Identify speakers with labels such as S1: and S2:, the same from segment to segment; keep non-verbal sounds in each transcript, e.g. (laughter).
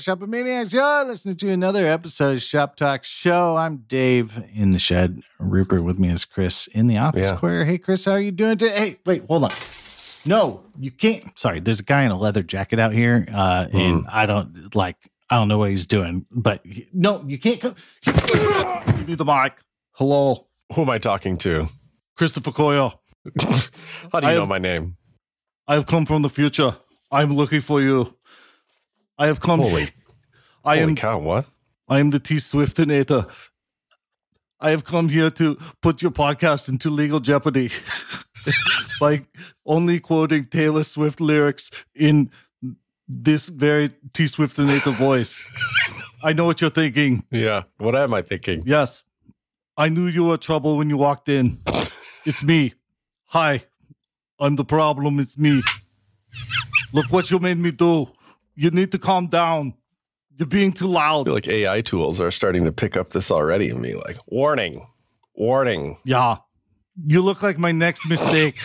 S1: Hey there, Shopomaniacs. You're listening to another episode of Shop Talk Show. I'm Dave in the shed. Rupert with me is Chris in the office
S2: Yeah.
S1: square. Hey, Chris, how are you doing today? Hey, wait, hold on. No, you can't. Sorry, there's a guy in a leather jacket out here, uh, and I don't like. I don't know what he's doing, but he- no, you can't come. Give me the mic. Hello,
S2: Who am I talking to?
S1: Christopher Coyier. (laughs)
S2: How do you
S1: I
S2: know
S1: have-
S2: my name?
S1: I have come from the future. I'm looking for you. I have come.
S2: Holy,
S1: I
S2: holy
S1: am.
S2: cow! What?
S1: I am the T Swiftinator. I have come here to put your podcast into legal jeopardy (laughs) by only quoting Taylor Swift lyrics in this very T Swiftinator voice. I know what you're thinking.
S2: Yeah. What am I thinking?
S1: Yes, I knew you were trouble when you walked in. It's me. Hi, I'm the problem. It's me. Look what you made me do. You need to calm down. You're being too
S2: I
S1: loud.
S2: feel like AI tools are starting to pick up this already and be like, warning, warning.
S1: Yeah. You look like my next mistake.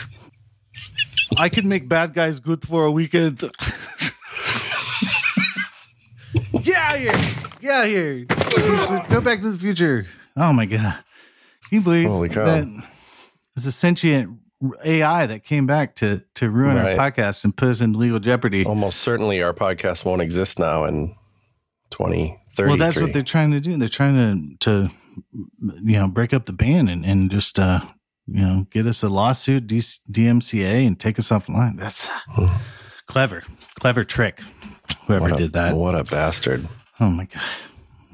S1: I can make bad guys good for a weekend. (laughs) yeah, here. Yeah, here. Go back to the future. Oh my god. Can you believe
S2: Holy cow.
S1: that it's a sentient AI that came back to to ruin
S2: Right.
S1: our podcast and put us in legal jeopardy?
S2: Almost certainly our podcast won't exist now in 2030.
S1: well, that's what they're trying to do. They're trying to to you know break up the ban and and just uh you know get us a lawsuit, D- DMCA, and take us offline. That's clever, clever trick. Whoever
S2: a,
S1: did that.
S2: What a bastard.
S1: Oh my god.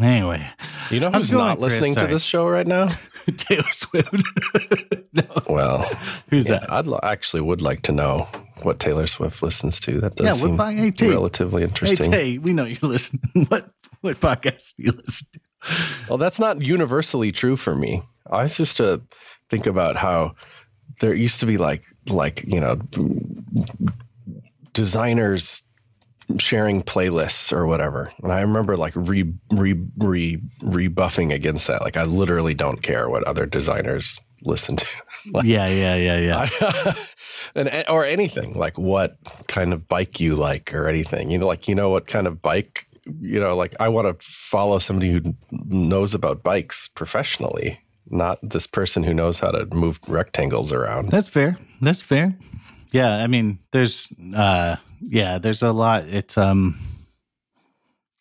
S1: Anyway,
S2: You know who's not
S1: Chris?
S2: listening
S1: Sorry.
S2: to this show right now? (laughs)
S1: Taylor Swift. (laughs) no,
S2: Well, (laughs)
S1: who's
S2: yeah,
S1: that?
S2: I'd lo- actually would like to know what Taylor Swift listens to. That does
S1: Yeah,
S2: seem
S1: by hey,
S2: relatively
S1: Hey,
S2: interesting.
S1: Tay, we know you listen. what what podcast do you listen to?
S2: Well, that's not universally true for me. I was just to think about how there used to be like like you know mm, designers sharing playlists or whatever, and I remember like re re re rebuffing against that. Like I literally don't care what other designers listen to. (laughs) Like-
S1: yeah, yeah, yeah, yeah.
S2: I- (laughs) and or anything like what kind of bike you like or anything you know like you know what kind of bike you know like i want to follow somebody who knows about bikes professionally not this person who knows how to move rectangles around
S1: That's fair. That's fair. Yeah, I mean, there's uh yeah, there's a lot. It's um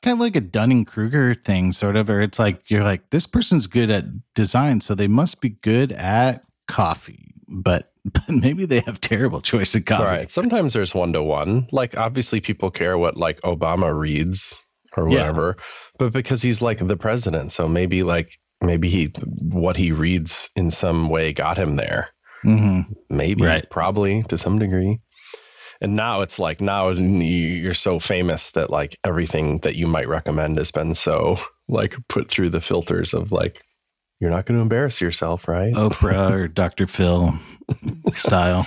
S1: kind of like a Dunning Kruger thing, sort of, or it's like you're like, this person's good at design, so they must be good at coffee. But, (laughs) but maybe they have terrible choice of coffee.
S2: right sometimes there's one to one like obviously people care what like obama reads or
S1: Yeah.
S2: whatever but because he's like the president so maybe like maybe he what he reads in some way got him there
S1: hmm
S2: maybe
S1: Right.
S2: probably to some degree and now it's like now you're so famous that like everything that you might recommend has been so like put through the filters of like you're not going to embarrass yourself right
S1: Oprah (laughs) or Dr. Phil style.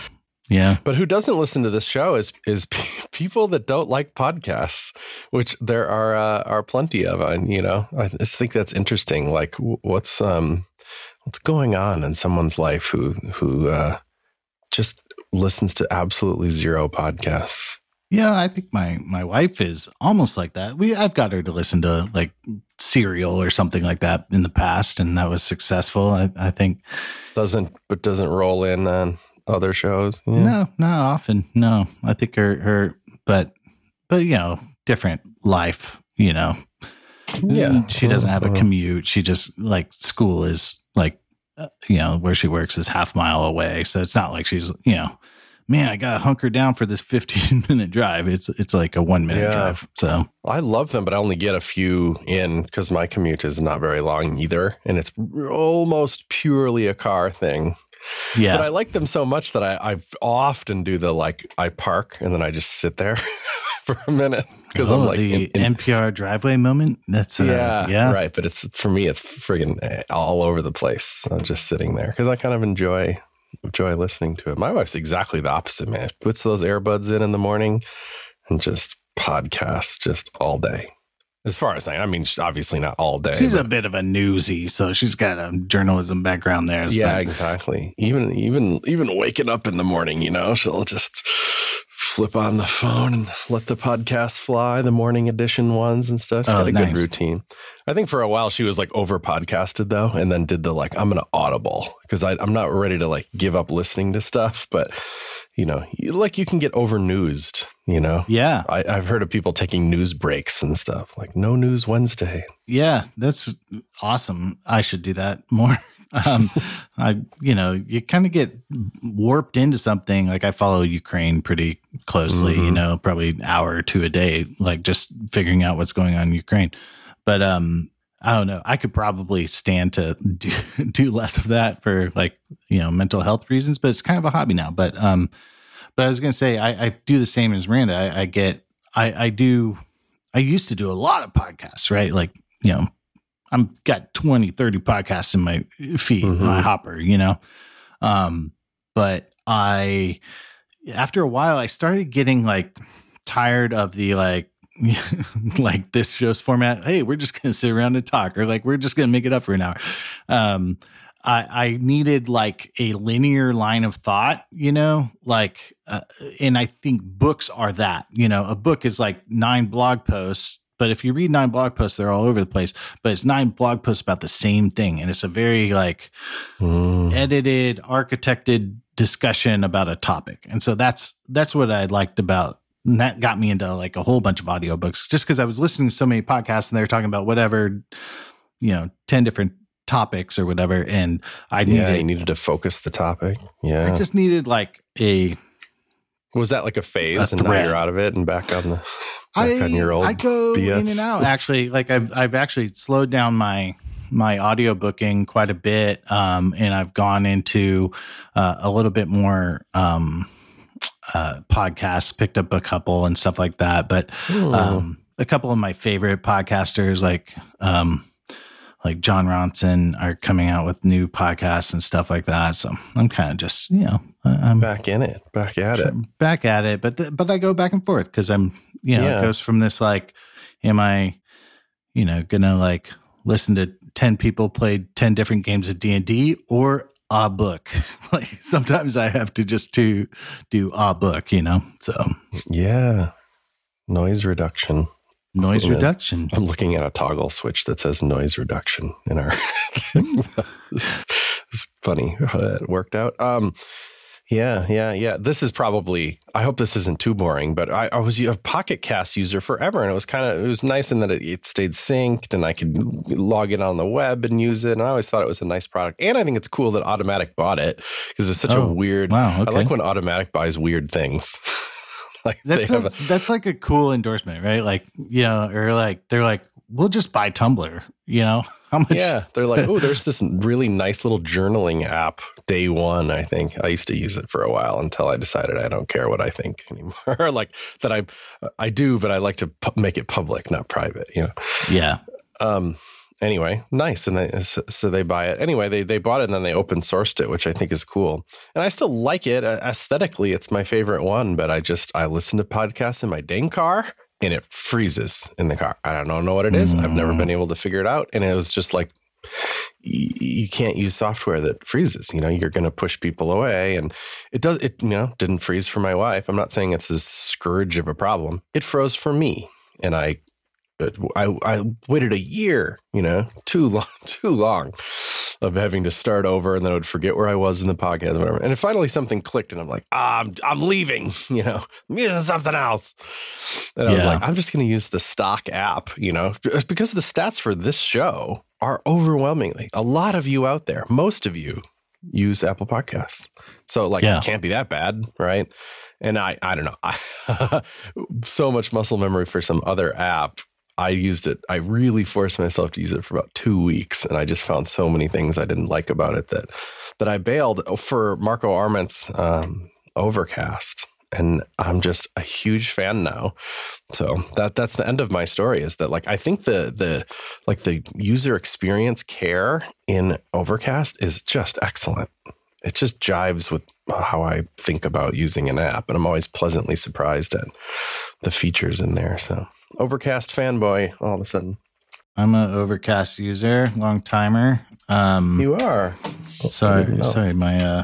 S1: Yeah.
S2: but who doesn't listen to this show is is (laughs) people that don't like podcasts which there are uh, are plenty of and you know i just think that's interesting like what's um what's going on in someone's life who who uh just listens to absolutely zero podcasts
S1: Yeah, I think my my wife is almost like that. We I've got her to listen to like Serial or something like that in the past, and that was successful. I, I think
S2: doesn't but doesn't roll in on other shows. Yeah.
S1: no, not often. No, I think her her, but but you know, different life. You know,
S2: Yeah.
S1: she doesn't have a
S2: Uh,
S1: commute. She just like school is like uh, you know where she works is half mile away, so it's not like she's you know. Man, I gotta hunker down for this (laughs) 15 minute drive. It's it's like a one minute
S2: Yeah.
S1: drive. So
S2: I love them, but I only get a few in because my commute is not very long either, and it's almost purely a car thing.
S1: yeah,
S2: But I like them so much that I, I often do the like I park and then I just sit there (laughs) for a minute because
S1: oh,
S2: I'm like
S1: the
S2: in- in-
S1: NPR driveway moment. That's uh,
S2: yeah,
S1: yeah,
S2: right. But it's for me, it's friggin' all over the place. I'm just sitting there because I kind of enjoy enjoy listening to it. My wife's exactly the opposite, man. Puts those earbuds in in the morning and just podcasts just all day. As far as I, I mean, she's obviously not all day.
S1: She's a bit of a newsie, so she's got a journalism background there.
S2: As
S1: well.
S2: Yeah, exactly. Even even even waking up in the morning, you know, she'll just flip on the phone and let the podcast fly, the morning edition ones and stuff. She's
S1: Oh,
S2: got a
S1: nice.
S2: good routine. I think for a while she was like over podcasted though, and then did the like, I'm going to audible because I'm not ready to like give up listening to stuff, but you know, like you can get over newsed, you know?
S1: Yeah.
S2: I, I've heard of people taking news breaks and stuff like no news Wednesday.
S1: Yeah. That's awesome. I should do that more. (laughs) um, I, you know, you kind of get warped into something. Like I follow Ukraine pretty closely, you
S2: Mhm.
S1: know, probably an hour or two a day, like just figuring out what's going on in Ukraine. But, um, I don't know. I could probably stand to (laughs) do, do less of that for like, you know, mental health reasons, but it's kind of a hobby now. But, um, but I was going to say, I, I do the same as Miranda. I, I get, I, I do, I used to do a lot of podcasts, right? Like, you know, I'm got 20, 30 podcasts in my feed,
S2: Mhm.
S1: my hopper, you know? Um, but I, after a while, I started getting like tired of the like, (laughs) like this show's format. Hey, we're just gonna sit around and talk, or like we're just gonna make it up for an hour. Um, I, I needed like a linear line of thought, you know, like, uh, and I think books are that. You know, a book is like nine blog posts, but if you read nine blog posts, they're all over the place. But it's nine blog posts about the same thing, and it's a very like
S2: Mm.
S1: edited, architected discussion about a topic. And so that's that's what I liked about and that got me into like a whole bunch of audiobooks just because I was listening to so many podcasts and they were talking about whatever, you know, 10 different topics or whatever. And I needed
S2: Yeah, you needed to focus the topic. Yeah.
S1: I just needed like a
S2: Was that like a phase
S1: A
S2: and now you're out of it and back on the
S1: I,
S2: on your old
S1: I go in and out actually. Like I've I've actually slowed down my my audio booking quite a bit, um, and I've gone into uh, a little bit more um, uh, podcasts. Picked up a couple and stuff like that, but
S2: Hmm.
S1: um, a couple of my favorite podcasters like um, like Jon Ronson are coming out with new podcasts and stuff like that. So I'm kind of just you know I'm
S2: back in it, back at it.
S1: back at it, but th- but I go back and forth because I'm you know
S2: Yeah.
S1: it goes from this like, am I, you know, gonna like listen to ten people play ten different games of D and D or a book? (laughs) like sometimes I have to just to do a book, you know. So
S2: Yeah. Noise reduction.
S1: noise reduction.
S2: I'm looking at a toggle switch that says noise reduction in our it's, (laughs) (laughs) it's funny how that worked out. Um yeah, yeah, yeah. This is probably I hope this isn't too boring, but I, I was a Pocket Cast user forever and it was kind of it was nice in that it, it stayed synced and I could log in on the web and use it. And I always thought it was a nice product. And I think it's cool that Automattic bought it because it's such
S1: Oh,
S2: a weird
S1: Wow, okay.
S2: I like when Automattic buys weird things. (laughs) like
S1: that's a,
S2: a,
S1: that's like a cool endorsement, right? Like you know, or like they're like, we'll just buy Tumblr. You know (laughs) how much?
S2: Yeah, they're like, oh, there's this really nice little journaling app. Day one, I think I used to use it for a while until I decided I don't care what I think (laughs) anymore. like that, I I do, but I like to pu- make it public, not private. You know.
S1: yeah.
S2: Um. Anyway, nice, and they, so, they buy it. Anyway, they they bought it and then they open sourced it, which I think is cool. And I still like it aesthetically. It's my favorite one, but I just I listen to podcasts in my dang car. And it freezes in the car. I don't know what it is. I've never
S1: Mm.
S2: been able to figure it out. And it was just like you can't use software that freezes. You know, you're going to push people away, and it does. It you know didn't freeze for my wife. I'm not saying it's a scourge of a problem. It froze for me, and I, but I, I waited a year. You know, too long, (laughs) too long of having to start over, and then I would forget where I was in the podcast, or whatever. And finally, something clicked, and I'm like, ah, I'm, I'm leaving. (laughs) You know, I'm using something else. And I was like, I'm just going to use the stock app. You know, because the stats for this show are overwhelmingly a lot of you out there, most of you use Apple Podcasts. So like
S1: Yeah.
S2: it can't be that bad, right? And I I don't know. I, (laughs) so much muscle memory for some other app. I used it. I really forced myself to use it for about 2 weeks and I just found so many things I didn't like about it that that I bailed for Marco Arment's um Overcast. And I'm just a huge fan now. So that that's the end of my story is that like I think the the like the user experience care in Overcast is just excellent. It just jives with how I think about using an app, and I'm always pleasantly surprised at the features in there. So Overcast fanboy all of a sudden.
S1: I'm an Overcast user, long timer. Um,
S2: You are.
S1: sorry, sorry, my uh,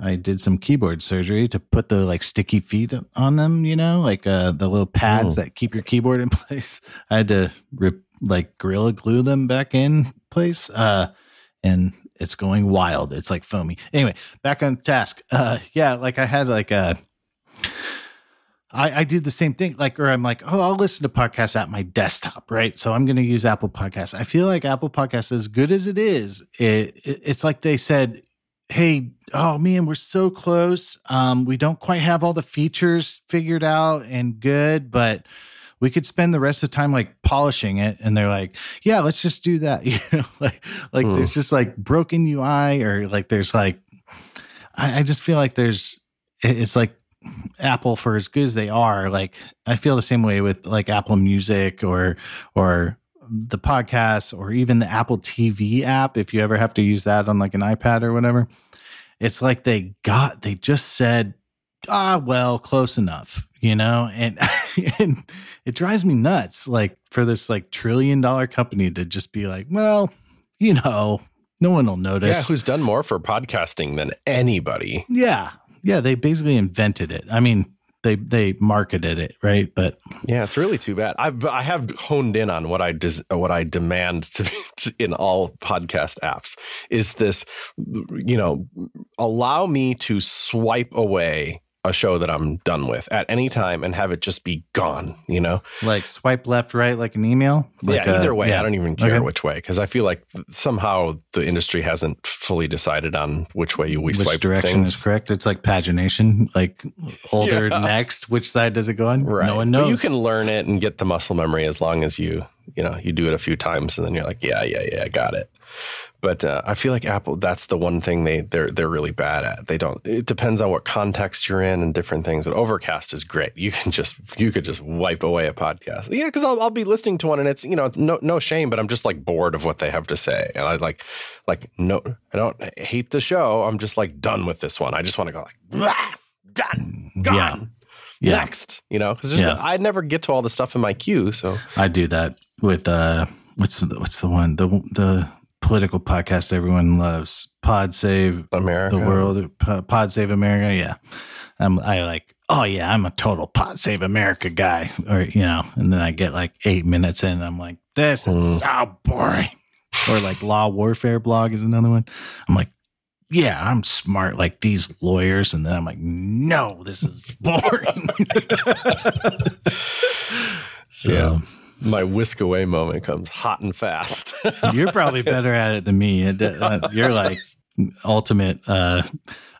S1: I did some keyboard surgery to put the like sticky feet on them, you know, like uh, the little pads
S2: Oh.
S1: that keep your keyboard in (laughs) place. I had to rip like gorilla glue them back in place. Uh, and it's going wild. It's like foamy. Anyway, back on task. Uh, yeah, like I had like a. I, I do the same thing, like, or I'm like, oh, I'll listen to podcasts at my desktop, right? So I'm going to use Apple Podcasts. I feel like Apple Podcasts, as good as it is, it, it it's like they said, hey, oh man, we're so close. Um, we don't quite have all the features figured out and good, but we could spend the rest of the time like polishing it. And they're like, yeah, let's just do that. (laughs) You know, like, like
S2: Hmm.
S1: there's just like broken UI or like there's like, I, I just feel like there's, it's like Apple for as good as they are. Like I feel the same way with like Apple Music or, or, the podcast or even the Apple TV app, if you ever have to use that on like an iPad or whatever, it's like they got, they just said, ah, well, close enough, you know? And, (laughs) and it drives me nuts, like for this like trillion dollar company to just be like, well, you know, no one will notice.
S2: Yeah, who's done more for podcasting than anybody?
S1: Yeah. Yeah. They basically invented it. I mean, they, they marketed it, right? But
S2: Yeah, it's really too bad. I I have honed in on what I des, what I demand to be (laughs) in all podcast apps is this, you know, allow me to swipe away a show that I'm done with at any time and have it just be gone. You know,
S1: like swipe left, right, like an email. Like
S2: yeah.
S1: a-
S2: Either way,
S1: yeah.
S2: I don't even care
S1: Okay.
S2: which way because I feel like somehow the industry hasn't fully decided on which way you we
S1: which
S2: swipe
S1: direction
S2: things.
S1: is correct. It's like pagination, like older
S2: Yeah. (laughs)
S1: next. Which side does it go on?
S2: Right.
S1: No one
S2: But
S1: knows.
S2: you can learn it and get the muscle memory as long as you, you know, you do it a few times and then you're like, yeah, yeah, yeah, I got it. But uh, I feel like Apple, that's the one thing they they're they're really bad at. They don't. It depends on what context you're in and different things. But Overcast is great. You can just you could just wipe away a podcast. Yeah, because I'll, I'll be listening to one and it's you know it's no no shame, but I'm just like bored of what they have to say, and I like like no I don't hate the show. I'm just like done with this one. I just want to go like "Blah, done gone
S1: Yeah. Yeah.
S2: next you know because
S1: Yeah.
S2: i never get to all the stuff in my queue so
S1: I do that with uh, what's the, what's the one the the political podcast everyone loves, Pod Save
S2: america
S1: the World, Pod Save America. Yeah, I'm I like. Oh yeah, I'm a total Pod Save America guy, or you know, and then I get like eight minutes in, and I'm like, this is
S2: Mm.
S1: so boring. or like Lawfare blog is another one. I'm like, yeah, I'm smart like these lawyers, and then I'm like, no, this is boring. (laughs) (laughs) so,
S2: Yeah. My whisk away moment comes hot and fast (laughs)
S1: You're probably better at it than me. Uh, You're like ultimate uh,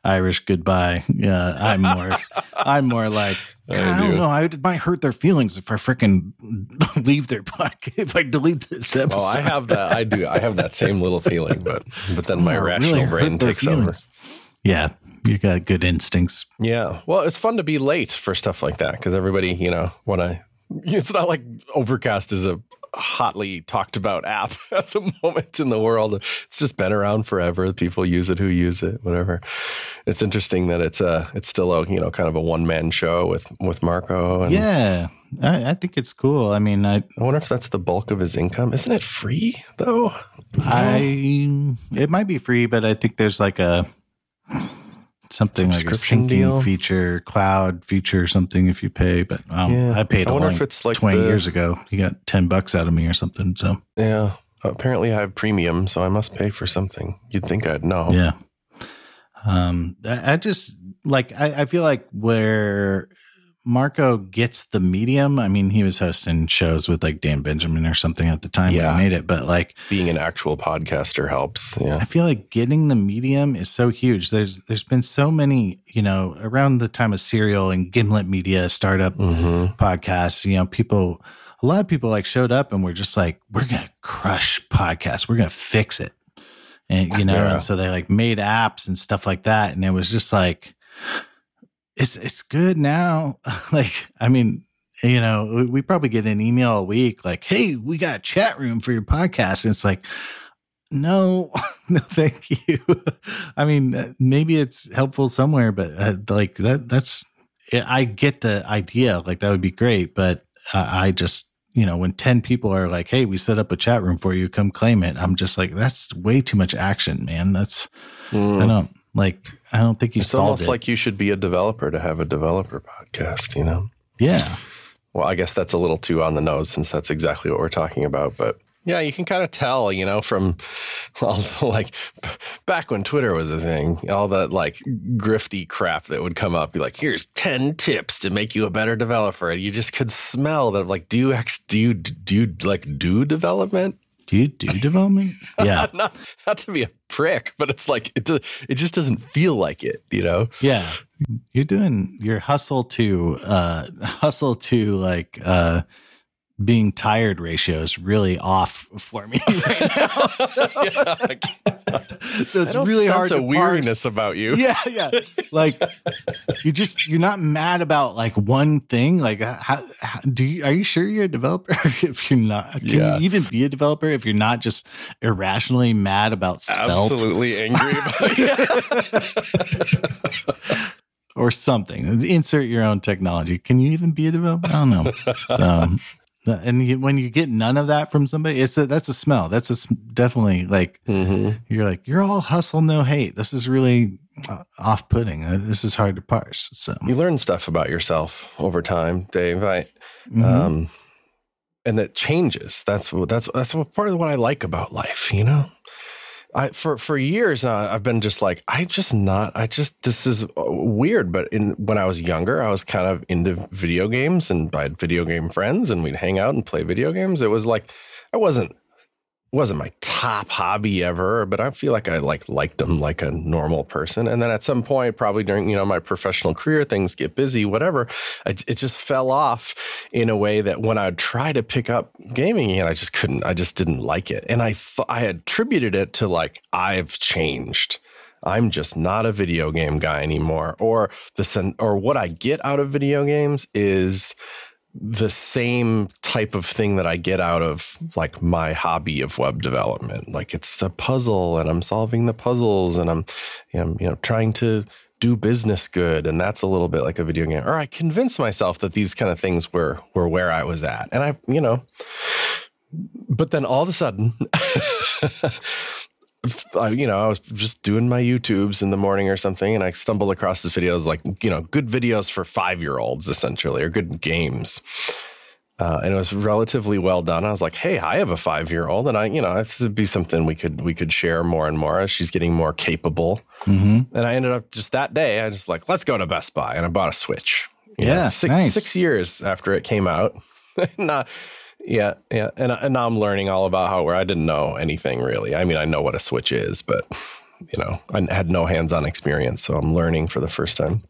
S1: Irish goodbye. Yeah, I'm more. I'm more like
S2: I
S1: I, don't
S2: do.
S1: know. I it might hurt their feelings if I freaking leave their podcast. (laughs) If I delete this episode,
S2: well i have that i do i have that same little feeling but but then my
S1: Oh,
S2: rational
S1: really
S2: brain takes over.
S1: Yeah, you got good instincts.
S2: yeah well it's fun to be late for stuff like that because everybody you know when i it's not like overcast is a hotly talked about app (laughs) at the moment in the world it's just been around forever people use it who use it whatever it's interesting that it's a it's still a you know kind of a one-man show with with marco and
S1: Yeah, I, I think it's cool. I mean, I
S2: I wonder if that's the bulk of his income. Isn't it free though?
S1: I it might be free, but I think there's like a something like a syncing
S2: deal?
S1: feature, cloud feature, or something if you pay. But um,
S2: Yeah.
S1: I paid
S2: I
S1: a
S2: wonder if it's like
S1: twenty
S2: the-
S1: years ago. He got ten bucks out of me or something. So
S2: yeah. Apparently, I have premium, so I must pay for something. You'd think I'd know.
S1: yeah. Um, I, I just like I, I feel like where Marco gets the medium. I mean, he was hosting shows with like Dan Benjamin or something at the time
S2: Yeah.
S1: when he made it, but like
S2: Being an actual podcaster helps. Yeah.
S1: I feel like getting the medium is so huge. There's there's been so many, you know, around the time of Serial and Gimlet Media startup
S2: hmm
S1: podcasts, you know, people a lot of people like showed up and were just like, we're gonna crush podcasts, we're gonna fix it. And you know,
S2: Yeah.
S1: and so they like made apps and stuff like that. And it was just like it's it's good now. (laughs) like, I mean, you know, we, we probably get an email a week like, hey, we got a chat room for your podcast. And it's like, no, (laughs) no, thank you. (laughs) I mean, uh, maybe it's helpful somewhere, but uh, like that, that's, I get the idea. Like that would be great. But uh, I just, you know, when 10 people are like, hey, we set up a chat room for you, come claim it. I'm just like, that's way too much action, man. That's, I
S2: Mm.
S1: don't Like I don't think you
S2: It's
S1: solved
S2: almost
S1: it.
S2: like you should be a developer to have a developer podcast, you know?
S1: yeah.
S2: Well, I guess that's a little too on the nose since that's exactly what we're talking about. But yeah, you can kind of tell, you know, from (laughs) all the, like back when Twitter was a thing, all that like grifty crap that would come up, be like, here's 10 tips to make you a better developer. And you just could smell that, like, do you, act- do you, do you like do development?
S1: Do you do development? (laughs) Yeah.
S2: not, not to be a prick, but it's like, it, do, it just doesn't feel like it, you know?
S1: Yeah. You're doing your hustle to uh (laughs) hustle to like uh being tired ratio is really off for me (laughs) right now. (laughs) So, it's
S2: I don't
S1: really hard
S2: a
S1: to
S2: weariness
S1: parse.
S2: about you.
S1: Yeah, yeah. Like you just you're not mad about like one thing. Like uh, how, how do you are you sure you're a developer (laughs) if you're not? Can
S2: Yeah.
S1: you even be a developer if you're not just irrationally mad about svelte
S2: Absolutely angry about it.
S1: or something? Insert your own technology. Can you even be a developer? I don't know. So, and you, when you get none of that from somebody, it's a that's a smell. That's a definitely like
S2: Mhm.
S1: you're like you're all hustle no hate. This is really uh, off putting. Uh, this is hard to parse. So
S2: You learn stuff about yourself over time, Dave. I,
S1: mhm.
S2: um, and that changes. That's what that's that's what part of what I like about life. You know, I for for years now I've been just like I just not I just this is uh, weird. But in when I was younger, I was kind of into video games, and I had video game friends, and we'd hang out and play video games. It was like I wasn't wasn't my top hobby ever, but I feel like I like liked them like a normal person. And then at some point, probably during you know my professional career, things get busy, whatever. I, it just fell off in a way that when I'd try to pick up gaming again, I just couldn't. I just didn't like it, and I th- I attributed it to like I've changed. I'm just not a video game guy anymore, or the sen- or what I get out of video games is the same type of thing that I get out of like my hobby of web development. Like it's a puzzle and I'm solving the puzzles and I'm, you know, you know, trying to do business good. And that's a little bit like a video game. Or I convinced myself that these kind of things were were where I was at. And I, you know, but then all of a sudden (laughs) I, you know, I was just doing my YouTubes in the morning or something, and I stumbled across this video. It was like, you know, good videos for five year olds, essentially, or good games. Uh, and it was relatively well done. I was like, "Hey, I have a five year old, and I, you know, this would be something we could we could share more and more as she's getting more capable."
S1: Mhm.
S2: And I ended up just that day, I just like, let's go to Best Buy, and I bought a Switch. You know,
S1: Yeah,
S2: six
S1: nice.
S2: six years after it came out. (laughs) Not, yeah, yeah, and and now I'm learning all about how where I didn't know anything really. I mean, I know what a Switch is, but you know, I had no hands-on experience, so I'm learning for the first time.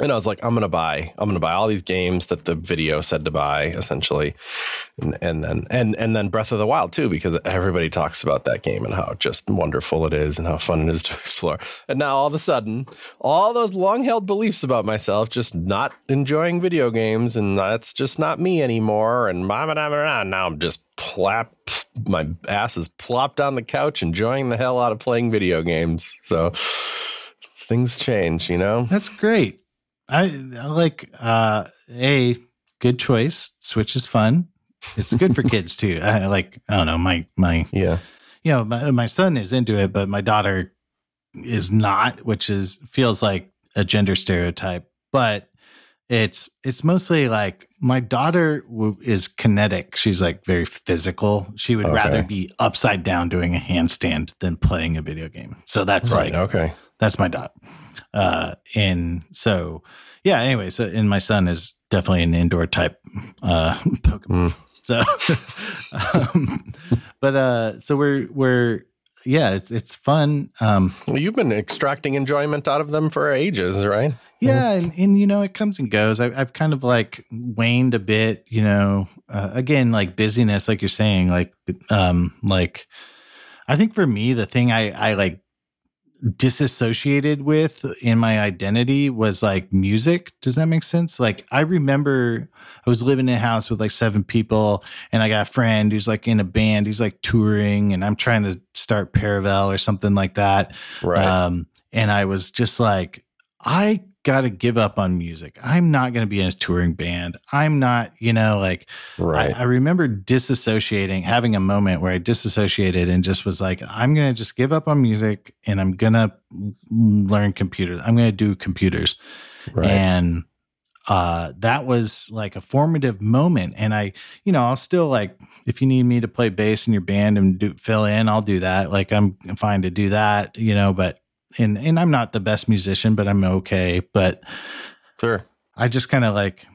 S2: And I was like, I'm gonna buy, I'm gonna buy all these games that the video said to buy, essentially, and, and then and and then Breath of the Wild too, because everybody talks about that game and how just wonderful it is and how fun it is (laughs) to explore. And now all of a sudden, all those long-held beliefs about myself, just not enjoying video games, and that's just not me anymore. And blah, blah, blah, blah, now I'm just plap, my ass is plopped on the couch, enjoying the hell out of playing video games. So things change, you know.
S1: That's great. I, I like uh a good choice. Switch is fun. It's good for kids too. I like I don't know, my my
S2: Yeah.
S1: you know, my my son is into it, but my daughter is not, which is feels like a gender stereotype. But it's it's mostly like my daughter w- is kinetic. She's like very physical. She would
S2: Okay.
S1: rather be upside down doing a handstand than playing a video game. So that's
S2: Right.
S1: like
S2: Okay.
S1: that's my daughter. Uh, and so, yeah, anyway, so, and my son is definitely an indoor type, uh, (laughs) Pokemon.
S2: Mm.
S1: So, (laughs) um, but, uh, so we're, we're, yeah, it's, it's fun. Um,
S2: Well, you've been extracting enjoyment out of them for ages, right?
S1: yeah. And, and, you know, it comes and goes. I, I've kind of like waned a bit, you know, uh, again, like busyness, like you're saying, like, um, like, I think for me, the thing I, I like disassociated with in my identity was like music. Does that make sense? Like I remember I was living in a house with like seven people and I got a friend who's like in a band, he's like touring and I'm trying to start Paravel or something like that.
S2: Right.
S1: Um, and I was just like, I got to give up on music. I'm not going to be in a touring band. I'm not, you know, like,
S2: Right.
S1: I, I remember disassociating, having a moment where I disassociated and just was like, I'm going to just give up on music and I'm going to learn computers. I'm going to do computers.
S2: right.
S1: And uh, that was like a formative moment. And I, you know, I'll still like, if you need me to play bass in your band and do fill in, I'll do that. Like I'm fine to do that, you know, but, and, and I'm not the best musician, but I'm okay. But
S2: sure.
S1: I just kind of like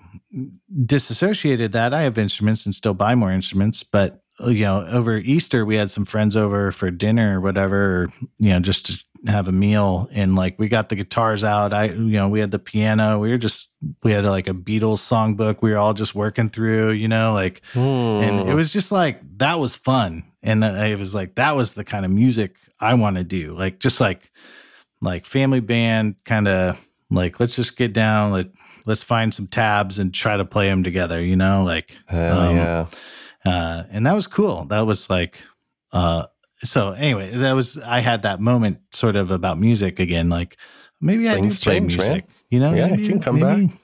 S1: disassociated that. I have instruments and still buy more instruments, but you know, over Easter we had some friends over for dinner or whatever, or, you know, just to have a meal and like we got the guitars out. I you know, we had the piano. We were just we had like a Beatles songbook we were all just working through, you know, like and
S2: Hmm.
S1: it was just like that was fun. And it was like that was the kind of music I want to do. Like just like like family band kind of like let's just get down let let's find some tabs and try to play them together you know like
S2: Hell
S1: um,
S2: yeah.
S1: uh and that was cool that was like uh so anyway that was i had that moment sort of about music again like maybe i
S2: Things
S1: do play
S2: change, man.
S1: music you know
S2: Yeah, it
S1: maybe,
S2: can come
S1: maybe,
S2: back.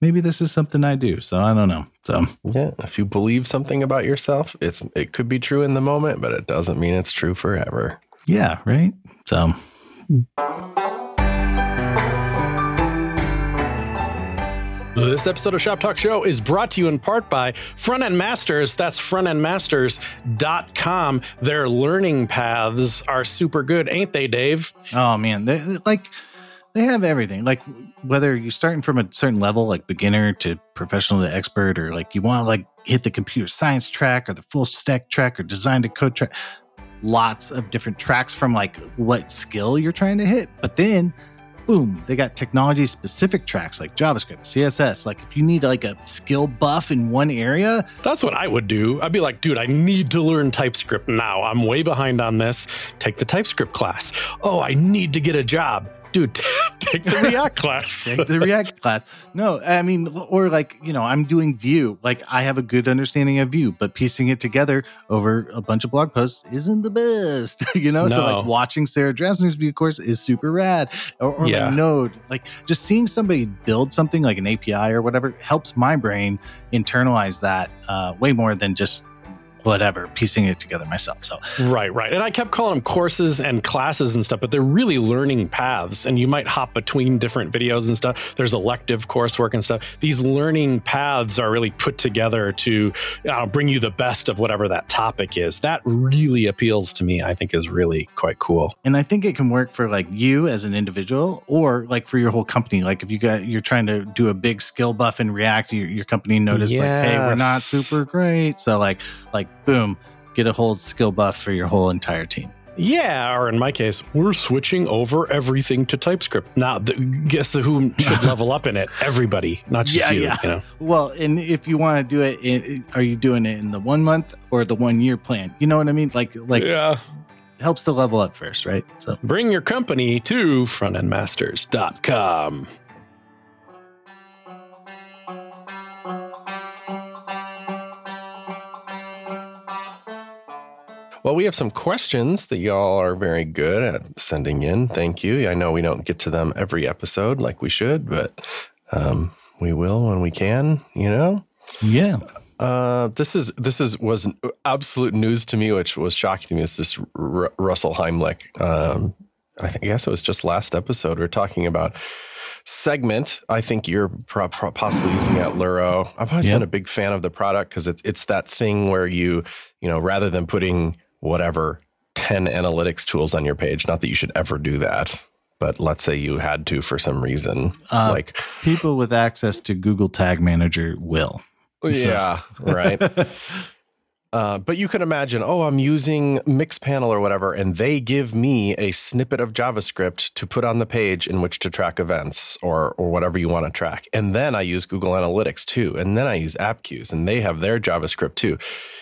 S1: maybe this is something i do so i don't know so
S2: Yeah. If you believe something about yourself, it's it could be true in the moment, but it doesn't mean it's true forever.
S1: yeah right so
S3: This episode of Shop Talk Show is brought to you in part by Front End Masters. That's frontendmasters.com. Their learning paths are super good, ain't they, Dave?
S1: Oh man, they like they have everything. Like whether you're starting from a certain level, like beginner to professional to expert, or like you want to like hit the computer science track or the full stack track or design to code track. Lots of different tracks from like what skill you're trying to hit. But then boom, they got technology specific tracks like JavaScript, CSS. Like if you need like a skill buff in one area,
S3: That's what I would do. I'd be like, dude, I need to learn TypeScript now. I'm way behind on this. Take the TypeScript class. Oh, I need to get a job. Dude, (laughs) take the React class.
S1: take the React class. No, I mean, or like, you know, I'm doing Vue. Like, I have a good understanding of Vue, but piecing it together over a bunch of blog posts isn't the best, (laughs) you know? So, like, watching Sarah Drasner's Vue course is super rad. Or, or
S3: Yeah.
S1: like Node, like, just seeing somebody build something like an API or whatever helps my brain internalize that uh, way more than just whatever, piecing it together myself. So,
S3: Right, right. And I kept calling them courses and classes and stuff, but they're really learning paths. And you might hop between different videos and stuff. There's elective coursework and stuff. These learning paths are really put together to uh, bring you the best of whatever that topic is. That really appeals to me. I think is really quite cool.
S1: and I think it can work for like you as an individual or like for your whole company. Like if you got you're trying to do a big skill buff in React, your, your company noticed like, hey, we're not super great. So like like boom, get a whole skill buff for your whole entire team.
S3: Yeah, or in my case, we're switching over everything to TypeScript. Now, the, guess the who should (laughs) level up in it? Everybody, not just
S1: Yeah,
S3: you.
S1: yeah.
S3: You know?
S1: Well, and if you want to do it, in, are you doing it in the one month or the one year plan? You know what I mean? Like like
S3: yeah.
S1: helps to level up first, right? So
S3: Bring your company to frontendmasters.com.
S2: Well, we have some questions that y'all are very good at sending in. Thank you. I know we don't get to them every episode like we should, but um, we will when we can. You know.
S1: yeah.
S2: Uh, this is this is was absolute news to me, which was shocking to me. Is this R- Russell Heimlich? Um, I think I guess it was just last episode. We are talking about segment. I think you're pro- pro- possibly using at Luro. I've always been a big fan of the product because it's it's that thing where you you know rather than putting whatever ten analytics tools on your page, not that you should ever do that. But let's say you had to for some reason,
S1: Uh,
S2: like
S1: People with access to Google Tag Manager will. So-
S2: yeah, right. (laughs) Uh, but you can imagine, oh, I'm using Mixpanel or whatever, and they give me a snippet of JavaScript to put on the page in which to track events or or whatever you want to track. And then I use Google Analytics too, and then I use Appcues, and they have their JavaScript too.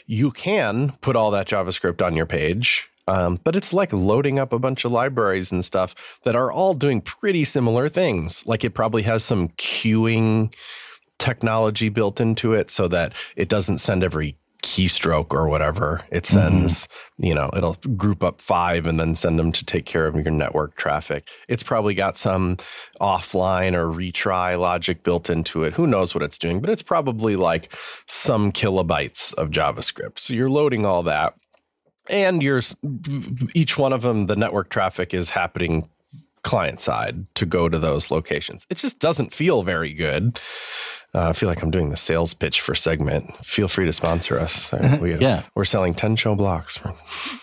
S2: You can put all that JavaScript on your page. Um, but it's like loading up a bunch of libraries and stuff that are all doing pretty similar things. Like it probably has some queuing technology built into it so that it doesn't send every keystroke or whatever. It
S1: Mm-hmm.
S2: sends, you know, it'll group up five and then send them to take care of your network traffic. It's probably got some offline or retry logic built into it. Who knows what it's doing, but it's probably like some kilobytes of JavaScript. So you're loading all that. And you're each one of them, the network traffic is happening client side to go to those locations. It just doesn't feel very good. Uh, I feel like I'm doing the sales pitch for Segment. Feel free to sponsor us. Uh, We,
S1: Yeah.
S2: we're selling 10 show blocks for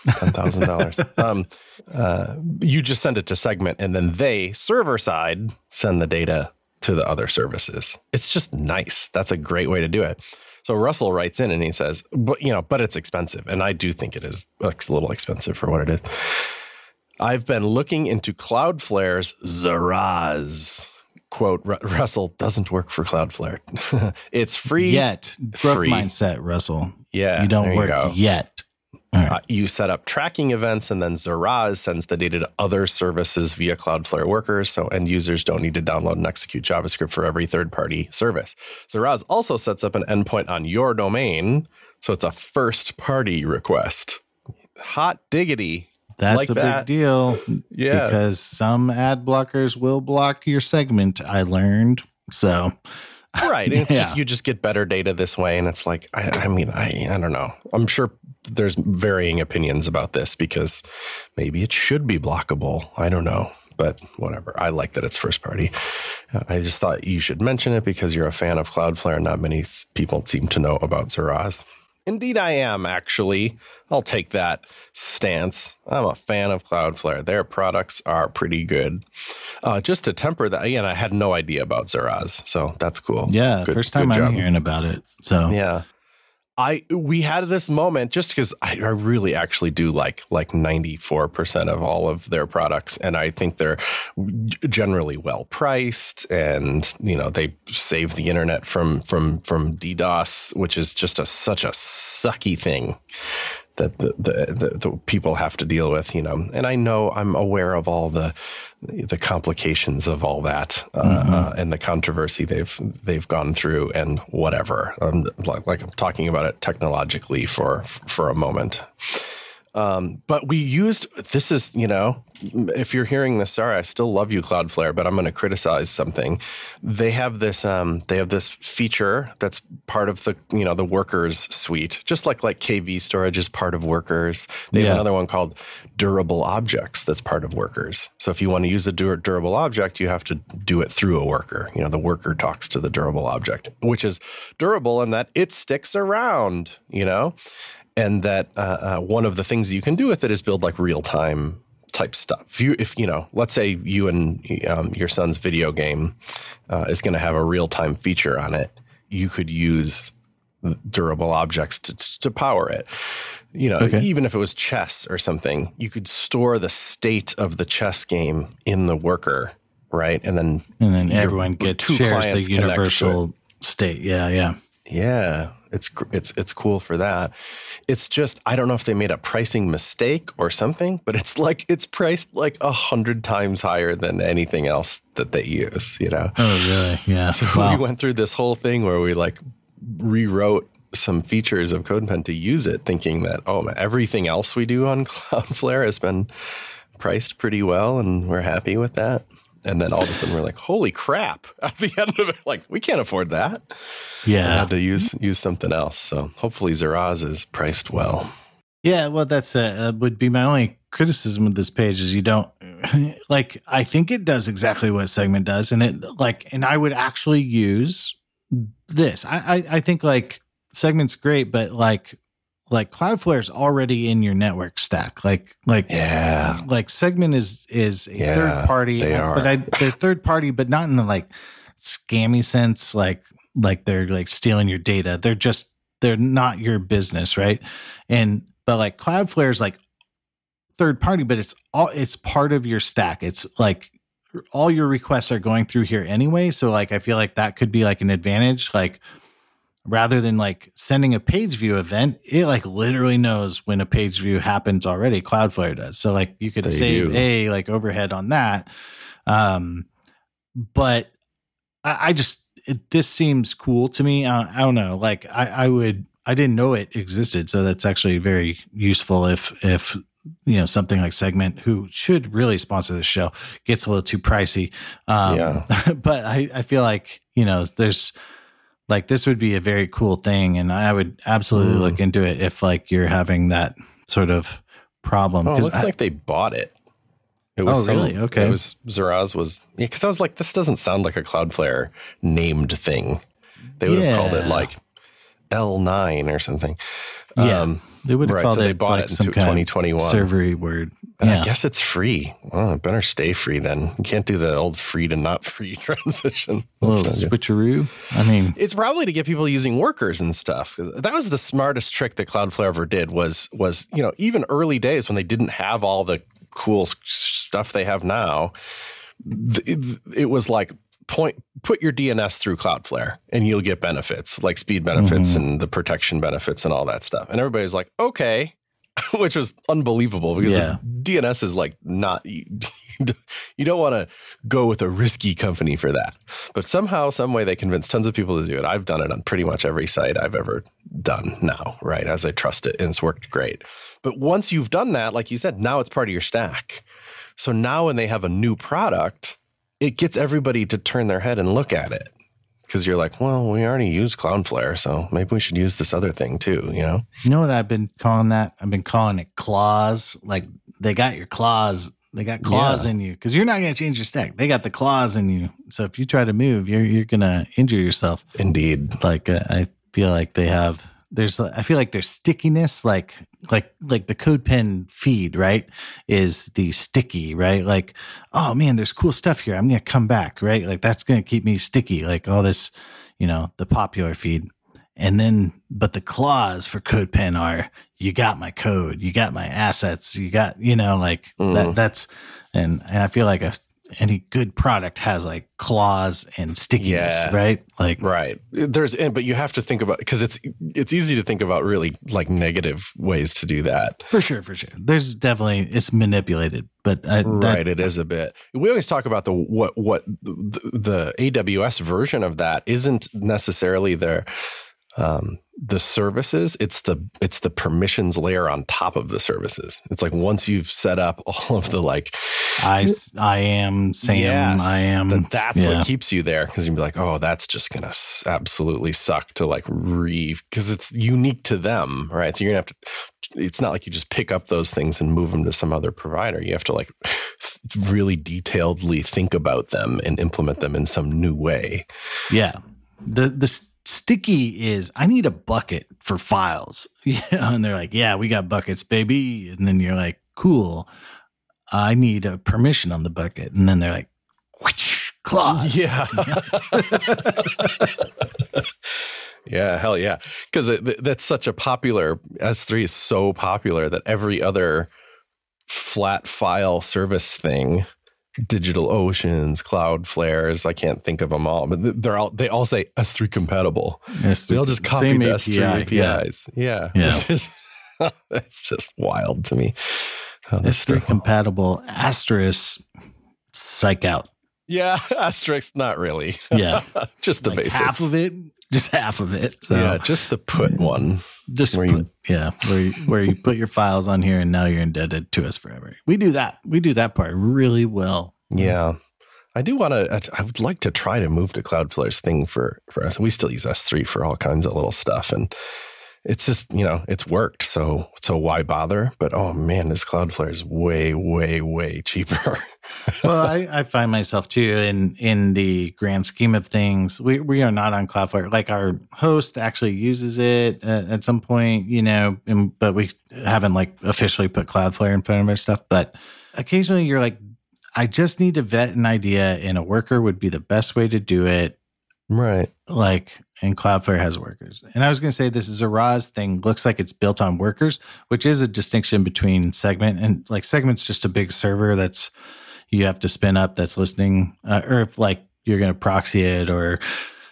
S2: $10,000. (laughs) um, uh, you just send it to Segment, and then they, server side, send the data to the other services. It's just nice. That's a great way to do it. So Russell writes in and he says, but you know, but it's expensive. And I do think it is a little expensive for what it is. I've been looking into Cloudflare's Zaraz. Quote, Russell doesn't work for Cloudflare. (laughs) it's free.
S1: Yet growth
S2: Free.
S1: mindset, Russell.
S2: Yeah.
S1: you don't work
S2: go.
S1: yet. Right.
S2: Uh, you set up tracking events, and then Zaraz sends the data to other services via Cloudflare workers. So end users don't need to download and execute JavaScript for every third party service. Zaraz also sets up an endpoint on your domain. So it's a first party request. Hot diggity.
S1: That's
S2: like
S1: a
S2: that.
S1: big deal (laughs)
S2: Yeah.
S1: because some ad blockers will block your segment. I learned so.
S2: right (laughs) and it's just you just get better data this way and it's like I, I mean I, I don't know i'm sure there's varying opinions about this because maybe it should be blockable i don't know but whatever i like that it's first party i just thought you should mention it because you're a fan of cloudflare and not many people seem to know about Zaraz. Indeed, I am actually. I'll take that stance. I'm a fan of Cloudflare. Their products are pretty good. Uh, just to temper that, again, I had no idea about Zaraz, so that's cool.
S1: Yeah,
S2: Good-
S1: first time I'm
S2: job.
S1: hearing about it. So
S2: Yeah. I we had this moment just because I, I really actually do like like 94% of all of their products and I think they're generally well priced and you know they save the internet from from from DDoS which is just a such a sucky thing that the, the, the, the people have to deal with, you know. And I know I'm aware of all the the complications of all that uh, uh, and the controversy they've they've gone through and whatever. Um, like, like I'm talking about it technologically for for a moment. Um, but we used this is you know if you're hearing this, sorry, I still love you, Cloudflare, but I'm going to criticize something. They have this um, they have this feature that's part of the you know the workers suite, just like like KV storage is part of workers. They have another one called durable objects that's part of workers. So if you want to use a dur- durable object, you have to do it through a worker. You know, the worker talks to the durable object, which is durable in that it sticks around. You know and that uh, uh, one of the things that you can do with it is build like real time type stuff. If you, if you know, let's say you and um, your son's video game uh, is going to have a real time feature on it, you could use durable objects to, to power it. You know,
S1: Okay.
S2: even if it was chess or something, you could store the state of the chess game in the worker, right? And then
S1: and then everyone gets shares the universal state. Yeah, yeah.
S2: Yeah, it's it's it's cool for that. It's just I don't know if they made a pricing mistake or something, but it's like it's priced like a hundred times higher than anything else that they use. You know,
S1: Oh, really? Yeah.
S2: so (laughs)
S1: wow.
S2: we went through this whole thing where we like rewrote some features of CodePen to use it, thinking that oh, everything else we do on (laughs) Cloudflare has been priced pretty well, and we're happy with that. And then all of a sudden we're like, holy crap! (laughs) At the end of it, like we can't afford that. I
S1: yeah.
S2: had to use use something else. So hopefully Zaraz is priced well.
S1: Yeah, well, that's uh, uh, would be my only criticism of this page is you don't (laughs) like. I think it does exactly what Segment does, and it like, and I would actually use this. I I, I think like Segment's great, but like like Cloudflare's already in your network stack. Like like
S2: Yeah.
S1: like Segment is is a
S2: Yeah,
S1: third party,
S2: they
S1: uh, but
S2: are.
S1: I they're third party, but not in the like scammy sense. Like like they're like stealing your data. They're just they're not your business, right? And but like Cloudflare is like third party, but it's all it's part of your stack. It's like all your requests are going through here anyway. So like I feel like that could be like an advantage. Like rather than like sending a page view event, it like literally knows when a page view happens already. Cloudflare does. So like you could
S2: They
S1: save
S2: do.
S1: a like overhead on that. Um, but I, I just it, this seems cool to me. Uh, I don't know. Like I, I would I didn't know it existed. So that's actually very useful if if you know something like Segment, who should really sponsor the show, gets a little too pricey. Um,
S2: Yeah. (laughs)
S1: but I I feel like you know there's like this would be a very cool thing, and I would absolutely
S2: Mm.
S1: look into it if like you're having that sort of problem.
S2: Oh, it
S1: 'Cause
S2: looks
S1: I-
S2: like they bought it. It
S1: Oh,
S2: some-
S1: really? Okay.
S2: It was Zaraz was yeah, because I was like, this doesn't sound like a Cloudflare named thing. They would have called it like L9 or something.
S1: Yeah.
S2: Um,
S1: they would have
S2: right,
S1: called
S2: so they
S1: it
S2: bought
S1: like
S2: it in
S1: some kind of
S2: 2021.
S1: servery word.
S2: and
S1: Yeah.
S2: I guess it's free. Well, it better stay free then. You can't do the old free to not free (laughs) transition.
S1: a little switcheroo. I mean,
S2: It's probably to get people using workers and stuff. That was the smartest trick that Cloudflare ever did. Was was you know even early days when they didn't have all the cool stuff they have now. It, it was like point put your DNS through Cloudflare and you'll get benefits like speed benefits
S1: Mhm.
S2: and the protection benefits and all that stuff. And everybody's like, okay, (laughs) which was unbelievable because
S1: Yeah.
S2: DNS is like not you, (laughs) you don't want to go with a risky company for that. But somehow, some way, they convinced tons of people to do it. I've done it on pretty much every site I've ever done now, right? As I trust it, and it's worked great. But once you've done that, like you said, now it's part of your stack. So now, when they have a new product, it gets everybody to turn their head and look at it because you're like, well, we already use Cloudflare, so maybe we should use this other thing too. You know?
S1: you know what I've been calling that? I've been calling it claws. Like they got your claws. They got claws
S2: Yeah.
S1: in you because you're not going to change your stack. They got the claws in you. So if you try to move, you're you're going to injure yourself.
S2: Indeed.
S1: Like uh, I feel like they have. There's I feel like there's stickiness. Like like like the CodePen feed right is the sticky right. Like oh man, there's cool stuff here. I'm going to come back right. Like that's going to keep me sticky. Like all this, you know, the popular feed. And then, but the claws for CodePen are you got my code, you got my assets, you got, you know, like
S2: Mhm.
S1: that. That's, and, and I feel like a, any good product has like claws and stickiness,
S2: Yeah.
S1: right? Like,
S2: Right. There's, and- but you have to think about because it's it's easy to think about really like negative ways to do that.
S1: for sure, for sure. There's definitely, it's manipulated, but uh, I,
S2: right.
S1: that,
S2: It is a bit. We always talk about the what what the, the AWS version of that isn't necessarily their um, the services. It's the it's the permissions layer on top of the services. It's like once you've set up (laughs) all of the like
S1: I, I am Sam,
S2: Yes,
S1: I am.
S2: that that's
S1: yeah.
S2: what keeps you there because you'd be like, oh, that's just gonna absolutely suck to like re because it's unique to them, right? So you're gonna have to. It's not like you just pick up those things and move them to some other provider. You have to like (sighs) really detailedly think about them and implement them in some new way.
S1: Yeah. The the sticky is I need a bucket for files. (laughs) And they're like, Yeah, we got buckets, baby. And then you're like, Cool. I need a permission on the bucket. And then they're like, whoosh, claws.
S2: Yeah. (laughs) (laughs) yeah, hell yeah. Because that's such a popular, S3 is so popular that every other flat file service thing, Digital Oceans, Cloudflare's i can't think of them all, but they're all, they all say S3 compatible.
S1: Yes,
S2: They'll just copy the S3
S1: API.
S2: APIs. Yeah.
S1: Yeah.
S2: Which is- that's just wild to me. this
S1: S3
S2: stuff-
S1: compatible asterisk psych out.
S2: yeah, (laughs) asterisk, not really.
S1: Yeah. (laughs)
S2: just the
S1: Like
S2: basics.
S1: half of it, (laughs) just half of it. So
S2: yeah, just the put one.
S1: just
S2: where
S1: put,
S2: you-
S1: yeah, where you, where you put your files on here and now you're indebted to us forever. We do that. We do that part really well.
S2: Yeah. I do want to, I would like to try to move to Cloudflare's thing for, for us. We still use S3 for all kinds of little stuff. And it's just, you know, it's worked. So, so why bother? But oh man, this Cloudflare is way, way, way cheaper. (laughs)
S1: well, I, I find myself too in in the grand scheme of things. We we are not on Cloudflare. Like our host actually uses it at, at some point, you know, and, but we haven't like officially put Cloudflare in front of our stuff. But occasionally, you're like, I just need to vet an idea, and a worker would be the best way to do it.
S2: Right.
S1: Like, and Cloudflare has workers. And I was going to say this is Zaraz thing. Looks like it's built on workers, which is a distinction between segment and like segment's just a big server that's you have to spin up that's listening, uh, or if like you're going to proxy it or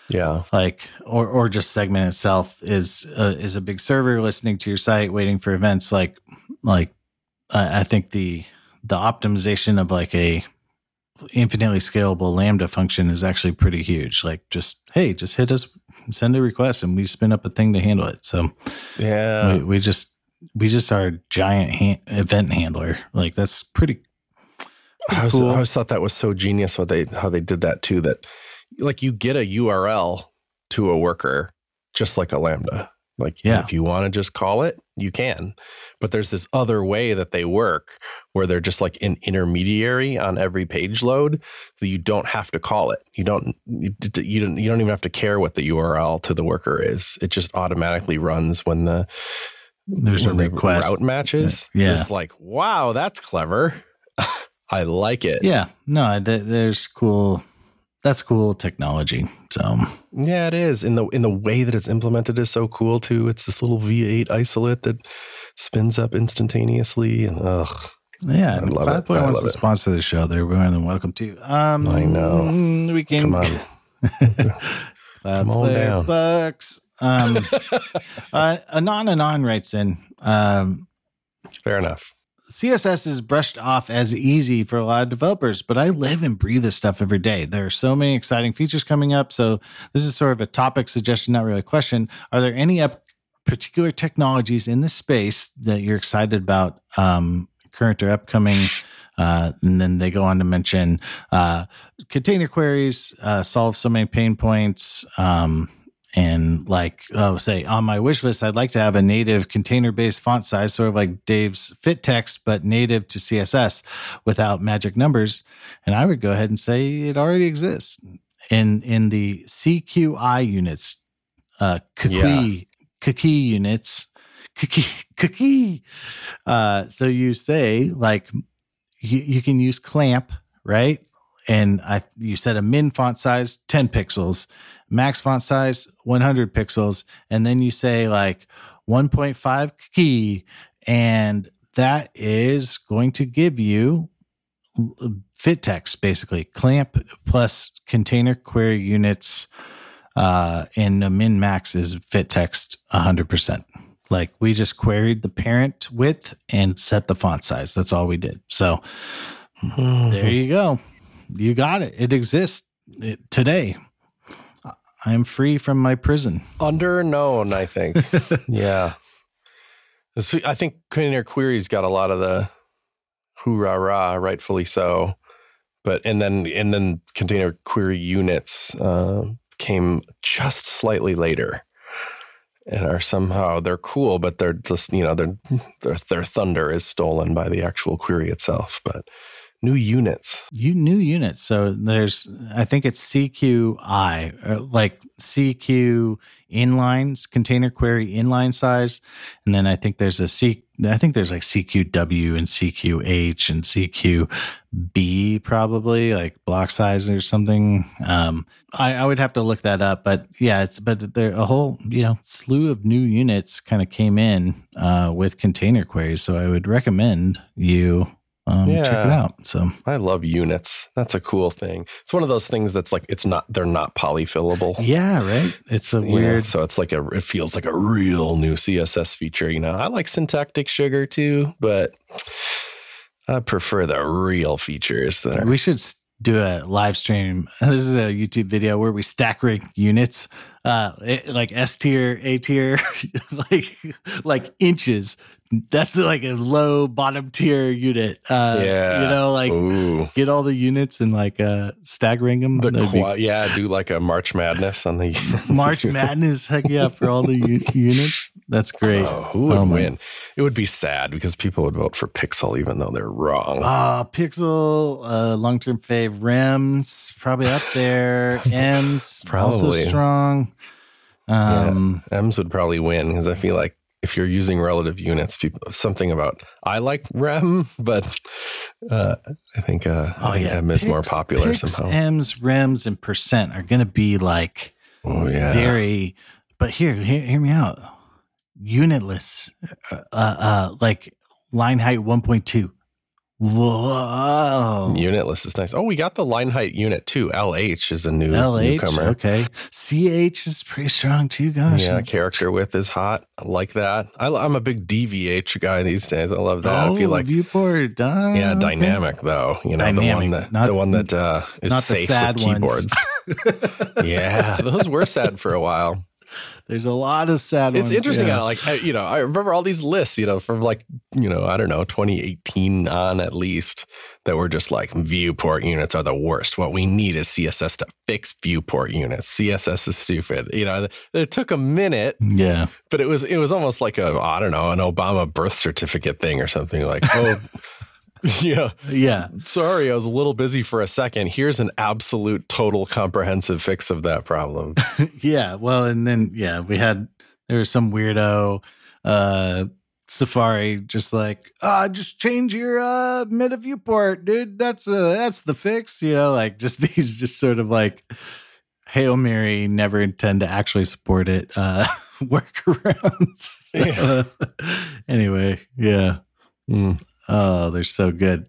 S2: Yeah.
S1: like or or just segment itself is uh, is a big server listening to your site waiting for events like like I I think the the optimization of like a infinitely scalable lambda function is actually pretty huge like just hey just hit us send a request and we spin up a thing to handle it. So
S2: Yeah.
S1: we, we just we just are a giant event handler. Like that's pretty.
S2: I always,
S1: cool.
S2: I always thought that was so genius what they how they did that too. That like you get a URL to a worker just like a Lambda. Like
S1: Yeah.
S2: if you want to just call it, you can. But there's this other way that they work where they're just like an intermediary on every page load that you don't have to call it. You don't you, you don't you don't even have to care what the URL to the worker is. It just automatically runs when the
S1: There's a
S2: when the
S1: request.
S2: route matches.
S1: Yeah.
S2: It's like, wow, that's clever. (laughs) I like it.
S1: Yeah, no, th- there's cool. That's cool technology. So
S2: Yeah, it is. In the in the way that it's implemented is so cool too. It's this little V8 isolate that spins up instantaneously and ugh.
S1: yeah,
S2: I
S1: and
S2: love
S1: Five. Point wants to
S2: it.
S1: sponsor the show. They're more than welcome to. Um,
S2: I know.
S1: We can
S2: Come on. (laughs)
S1: Cloud
S2: Come on down.
S1: Bucks. Um, (laughs) uh, Anon Anon writes in. Um,
S2: Fair enough.
S1: CSS is brushed off as easy for a lot of developers, but I live and breathe this stuff every day. There are so many exciting features coming up. So, this is sort of a topic suggestion, not really a question. Are there any up particular technologies in this space that you're excited about, um, current or upcoming? Uh, and then they go on to mention uh, container queries uh, solve so many pain points. Um, and like oh say on my wish list i'd like to have a native container based font size sort of like dave's fit text but native to css without magic numbers. And i would go ahead and say it already exists in in the cqi units uh cookie cookie units cookie cookie uh so you say like you, you can use clamp right? And i you set a min font size 10 pixels max font size 100 pixels and then you say like 1.5 key and that is going to give you fit text basically. Clamp plus container query units uh and the min max is fit text 100% like we just queried the parent width and set the font size. That's all we did. So (sighs) there you go. You got it. It exists today I am free from my prison.
S2: Underknown, I think. (laughs) yeah. I think container queries got a lot of the hoorah rah, rightfully so. But and then and then container query units uh, came just slightly later, and are somehow they're cool, but they're just you know their their their thunder is stolen by the actual query itself. But new units,
S1: You new units. So there's, I think it's CQI, uh, like CQ inlines, container query inline size. And then I think there's a C, I think there's like CQW and CQH and CQB probably like block size or something. Um, I, I would have to look that up, but yeah, it's, but there a whole, you know, slew of new units kind of came in, uh, with container queries. So I would recommend you, um, check it
S2: Yeah.
S1: out. So
S2: I love units. That's a cool thing. It's one of those things that's like it's not they're not polyfillable.
S1: Yeah, right. It's a weird.
S2: so it's like a it feels like a real new css feature you know i like syntactic sugar too but i prefer the real features that are
S1: we should do a live stream. (laughs) This is a YouTube video where we stack rank units, uh, it- like S tier, A tier, (laughs) like like inches. That's like a low bottom tier unit. Uh,
S2: Yeah.
S1: you know, like
S2: Ooh.
S1: get all the units and like uh, stack rank them.
S2: The
S1: That'd be-
S2: yeah, do like a March Madness on the (laughs)
S1: March Madness, heck yeah, for all the u- units. That's great.
S2: Oh, who would
S1: my-
S2: win? It would be sad because people would vote for Pixel even though they're wrong.
S1: Ah, Pixel, uh, long term fave, Rems, probably up there. (laughs) M's, also
S2: Probably.
S1: strong. Um,
S2: M's would probably win because I feel like if you're using relative units, people something about I like Rem, (laughs) but uh, I think uh,
S1: oh yeah,
S2: M is more popular
S1: Pix,
S2: somehow.
S1: M's, Rems, and percent are going to be like
S2: oh yeah,
S1: very. But here, hear, hear me out. Unitless, uh, uh, uh, like line height one point two. Whoa.
S2: Unitless is nice. Oh, we got the line height unit too. LH is a new
S1: LH,
S2: newcomer.
S1: okay. CH is pretty strong too. Gosh,
S2: Yeah, character width is hot. I like that. I, am a big DVH guy these days. I love that. I feel
S1: Oh,
S2: like
S1: viewport. uh,
S2: yeah,
S1: okay.
S2: dynamic though. You know, the
S1: Dynamic,
S2: one that
S1: not-
S2: the one that uh, is
S1: not the
S2: safe with
S1: ones.
S2: keyboards. (laughs) yeah, those were sad for a while.
S1: There's a lot of sad
S2: It's
S1: ones.
S2: interesting
S1: yeah.
S2: how, like, I, you know, I remember all these lists, you know, from like, you know, I don't know, 2018 on at least, that were just like viewport units are the worst. What we need is CSS to fix viewport units. CSS is stupid. You know, it took a minute,
S1: Yeah.
S2: but it was it was almost like a I don't know an Obama birth certificate thing or something like oh. (laughs) Yeah.
S1: Yeah.
S2: Sorry, I was a little busy for a second. Here's an absolute total comprehensive fix of that problem. (laughs)
S1: yeah. Well, and then yeah, we had there was some weirdo uh Safari just like, ah, just change your uh meta viewport, dude. That's uh that's the fix, you know, like just (laughs) these just sort of like Hail Mary never intend to actually support it uh workarounds. So, anyway, yeah.
S2: Mm.
S1: Oh, they're so good.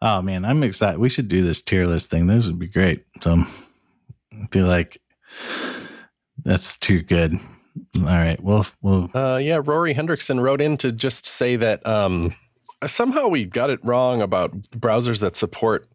S1: Oh man, I'm excited. We should do this tier list thing. This would be great. So I feel like that's too good. All right. Well, well,
S2: Uh, yeah, Rory Hendrickson wrote in to just say that um, somehow we got it wrong about browsers that support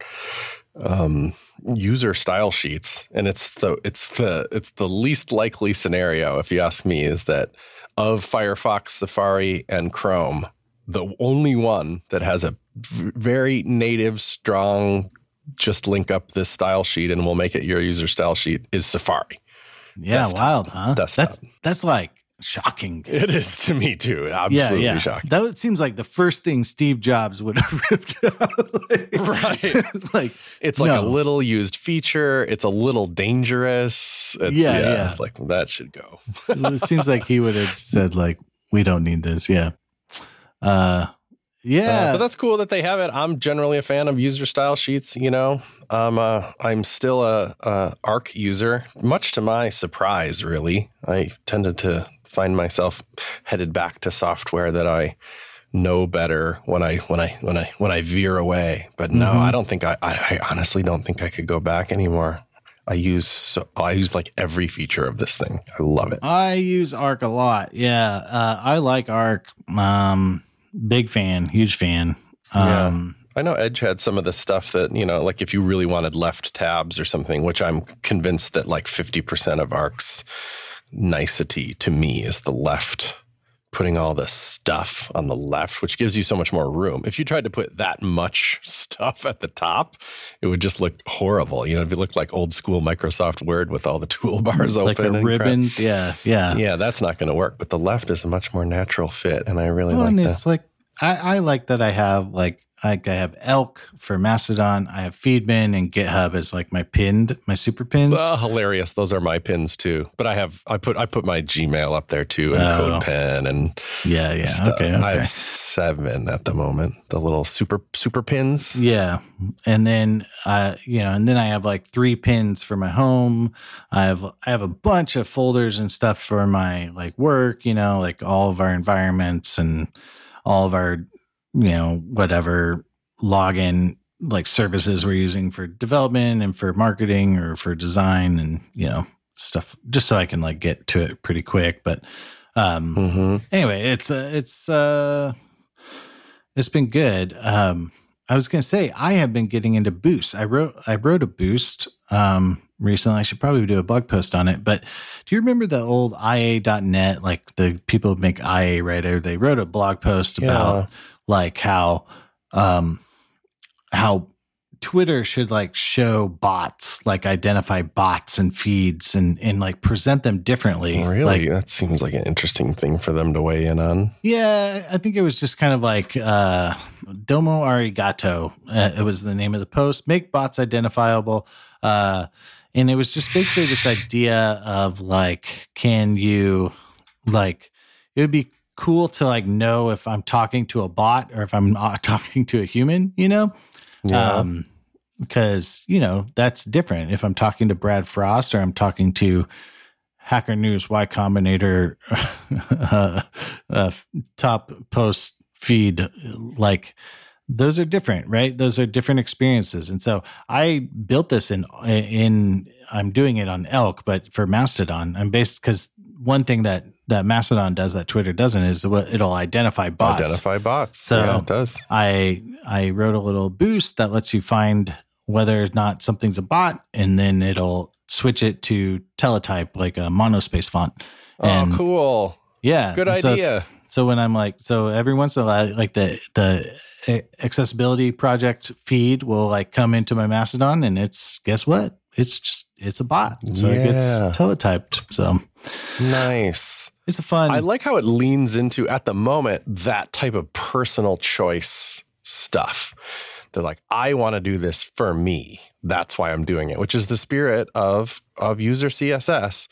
S2: um, user style sheets, and it's the it's the it's the least likely scenario, if you ask me, is that of Firefox, Safari, and Chrome, the only one that has a very native, strong, just link up this style sheet and we'll make it your user style sheet is Safari.
S1: yeah,
S2: Desktop.
S1: wild, huh?
S2: Desktop.
S1: That's that's like shocking.
S2: It is to me too. Absolutely
S1: yeah.
S2: shocking.
S1: That seems like the first thing Steve Jobs would have (laughs) ripped out. like,
S2: Right. (laughs)
S1: like
S2: It's like a little used feature. It's a little dangerous. It's,
S1: Yeah, yeah.
S2: Like that should go.
S1: it seems like he would have said like, "We don't need this." Yeah. Uh, yeah.
S2: Uh, but that's cool that they have it. I'm generally a fan of user style sheets. You know, um, uh, I'm still a, a Arc user, much to my surprise. Really, I tended to find myself headed back to software that I know better when I when I when I when I veer away. But no,
S1: Mhm.
S2: I don't think I, I I honestly don't think I could go back anymore. I use so, I use like every feature of this thing. I love it.
S1: I use Arc a lot. Yeah, uh, I like Arc. Um, big fan, huge fan.
S2: Yeah.
S1: Um,
S2: I know Edge had some of the stuff that, you know, like if you really wanted left tabs or something, which I'm convinced that like 50% of Arc's nicety to me is the left, putting all the stuff on the left, which gives you so much more room. If you tried to put that much (laughs) stuff at the top, it would just look horrible. You know, if it looked like old school Microsoft Word with all the (laughs) toolbars
S1: like
S2: open
S1: the
S2: and crap.
S1: ribbons. Yeah, yeah.
S2: Yeah, that's not going to work. But the left is a much more natural fit. And I really
S1: Well,
S2: like
S1: and
S2: that.
S1: it's like I, I like that I have like like I have Elk for Mastodon. I have Feedbin and GitHub as like my pinned my super pins.
S2: Oh, hilarious! Those are my pins too. But I have I put I put my Gmail up there too, and
S1: Oh.
S2: CodePen and
S1: yeah, yeah.
S2: stuff.
S1: Okay,
S2: I have seven at the moment. The little super super pins.
S1: Yeah. And then uh you know, and then I have like three pins for my home. I have I have a bunch of folders and stuff for my like work, you know, like all of our environments and all of our, you know, whatever login like services we're using for development and for marketing or for design and, you know, stuff just so I can like get to it pretty quick. But um
S2: Mm-hmm.
S1: anyway, it's uh, it's uh, it's been good. Um, I was gonna say I have been getting into Boost. I wrote I wrote a Boost um recently. I should probably do a blog post on it. But do you remember the old IA.net? Like the people who make IA writer, they wrote a blog post about like how um how Twitter should like show bots, like identify bots and feeds and and like present them differently.
S2: Really,
S1: Like
S2: that seems like an interesting thing for them to weigh in on.
S1: yeah, I think it was just kind of like uh, Domo Arigato. Uh, it was the name of the post. Make bots identifiable. Uh, and it was just basically this idea of like, can you, like, it would be cool to like know if I'm talking to a bot or if I'm not (laughs) talking to a human, you know?
S2: Yeah,
S1: Um, because you know that's different. If I'm talking to Brad Frost or I'm talking to Hacker News Y Combinator (laughs) uh, uh, top post feed, like those are different, right? Those are different experiences. And so I built this in in I'm doing it on Elk, but for Mastodon, I'm based because one thing that that Mastodon does that Twitter doesn't is it'll identify bots.
S2: identify bots.
S1: So-
S2: yeah, it does.
S1: I I wrote a little boost that lets you find whether or not something's a bot, and then it'll switch it to teletype, like a monospace font.
S2: Oh, and, oh, cool.
S1: Yeah.
S2: Good idea.
S1: So when I'm like, so every once in a while, like the the accessibility project feed will like come into my Mastodon, and it's guess what? It's just it's a bot, so yeah. it gets teletyped. So
S2: nice.
S1: It's a fun.
S2: I like how it leans into at the moment that type of personal choice stuff. They're like, I want to do this for me. That's why I'm doing it, which is the spirit of of user CSS.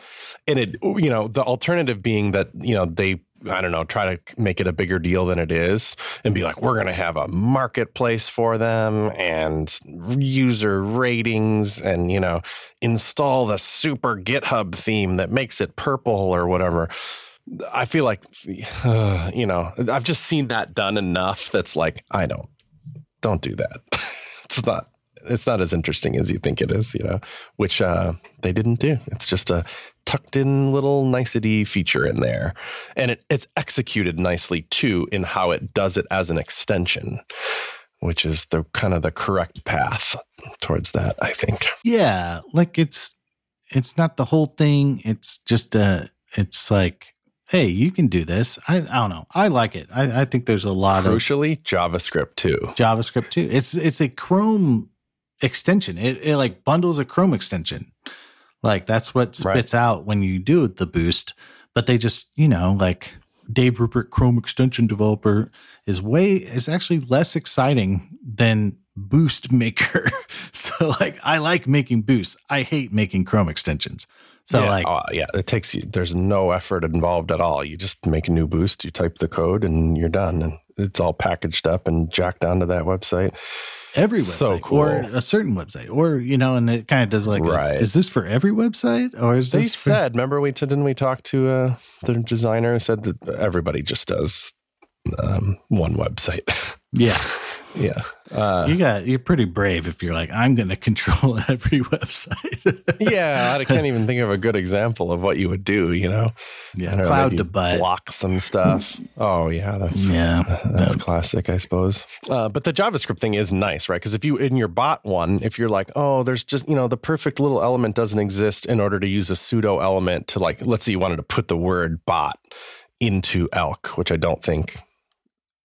S2: And it, you know, the alternative being that you know they I don't know, try to make it a bigger deal than it is and be like, we're going to have a marketplace for them and user ratings and, you know, install the super GitHub theme that makes it purple or whatever. I feel like, uh, (sighs) you know, I've just seen that done enough that's like, I don't, don't do that. (laughs) it's not it's not as interesting as you think it is, you know, which uh, they didn't do. It's just a tucked in little nicety feature in there. And it, it's executed nicely too in how it does it as an extension, which is the kind of the correct path towards that, I think.
S1: Yeah. Like it's, it's not the whole thing. It's just, uh, it's like, hey, you can do this. I, I don't know. I like it. I, I think there's a lot
S2: Crucially, of JavaScript too.
S1: JavaScript too. It's it's a Chrome extension. It, it like bundles a Chrome extension. Like that's what spits right. out when you do the boost. But they just, you know, like Dave Rupert Chrome extension developer is way is actually less exciting than boost maker. (laughs) so like I like making boosts. I hate making Chrome extensions. So
S2: yeah,
S1: like
S2: uh, yeah, it takes you there's no effort involved at all. You just make a new boost, you type the code and you're done and it's all packaged up and jacked onto that website
S1: every website so cool. or a certain website or you know and it kind of does like right. A, is this for every website or is
S2: they
S1: this
S2: said remember we didn't we talk to uh, the designer who said that everybody just does um, one website (laughs)
S1: yeah
S2: yeah.
S1: Uh, you got you're pretty brave if you're like I'm going (laughs) to control every website.
S2: yeah, I (laughs) can't even think of a good example of what you would do. You know,
S1: yeah, know, cloud to butt,
S2: block some stuff. oh yeah, that's
S1: yeah,
S2: that's classic, I suppose. Uh, but the JavaScript thing is nice, right? Because if you in your bot one, if you're like, oh, there's just you know the perfect little element doesn't exist in order to use a pseudo element to like, let's say you wanted to put the word bot into elk, which I don't think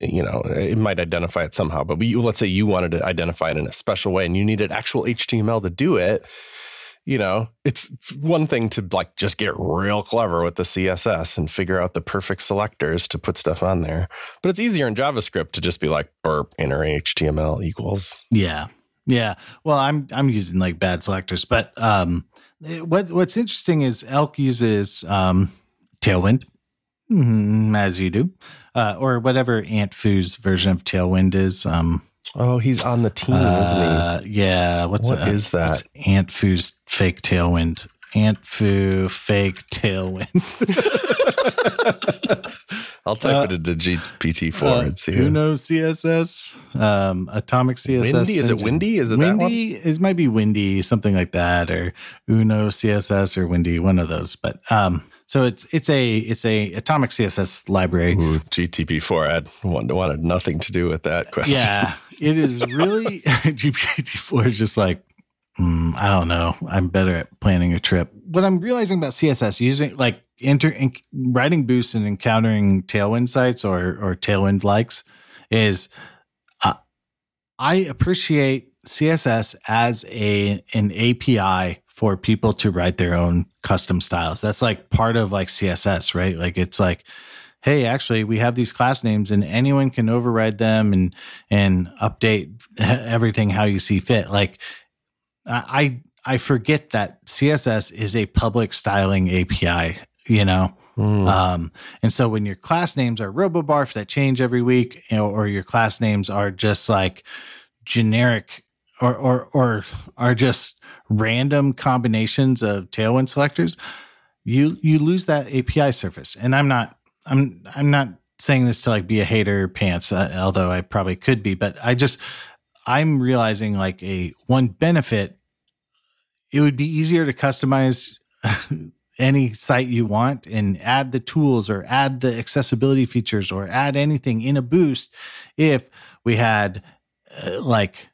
S2: you know it might identify it somehow but we, let's say you wanted to identify it in a special way and you needed actual html to do it you know it's one thing to like just get real clever with the css and figure out the perfect selectors to put stuff on there but it's easier in javascript to just be like burp inner html equals.
S1: Yeah. Yeah. Well i'm i'm using like bad selectors but um what what's interesting is elk uses um tailwind. Mm, as you do uh, or whatever Antfu's version of Tailwind is. Um,
S2: oh, he's on the team, uh,
S1: isn't he? Yeah. What's
S2: what is that?
S1: Antfu's fake Tailwind. Antfu fake Tailwind. (laughs) (laughs)
S2: I'll type uh, it into GPT four uh, and see.
S1: Uno CSS, um, Atomic CSS.
S2: Windi is it Windi? Is it
S1: Windi? It might be Windi, something like that, or Uno CSS or Windi, one of those. But um, so it's it's a it's a atomic CSS library.
S2: Ooh, GTP4 had wanted nothing to do with that question.
S1: Yeah, (laughs) it is really (laughs) GPT4 is just like mm, I don't know. I'm better at planning a trip. What I'm realizing about CSS using like enter writing boosts and encountering Tailwind sites or or Tailwind likes is uh, I appreciate CSS as a an API for people to write their own custom styles. That's like part of like CSS, right? Like it's like, hey, actually, we have these class names and anyone can override them and and update (laughs) everything how you see fit. Like I I forget that CSS is a public styling API, you know. Mm. Um, and so when your class names are robobarf that change every week, you know, or your class names are just like generic or or or are just random combinations of tailwind selectors, you you lose that API surface. And I'm not I'm I'm not saying this to like be a hater pants, uh, although I probably could be, but I just I'm realizing like a one benefit. It would be easier to customize (laughs) any site you want and add the tools or add the accessibility features or add anything in a boost if we had uh, like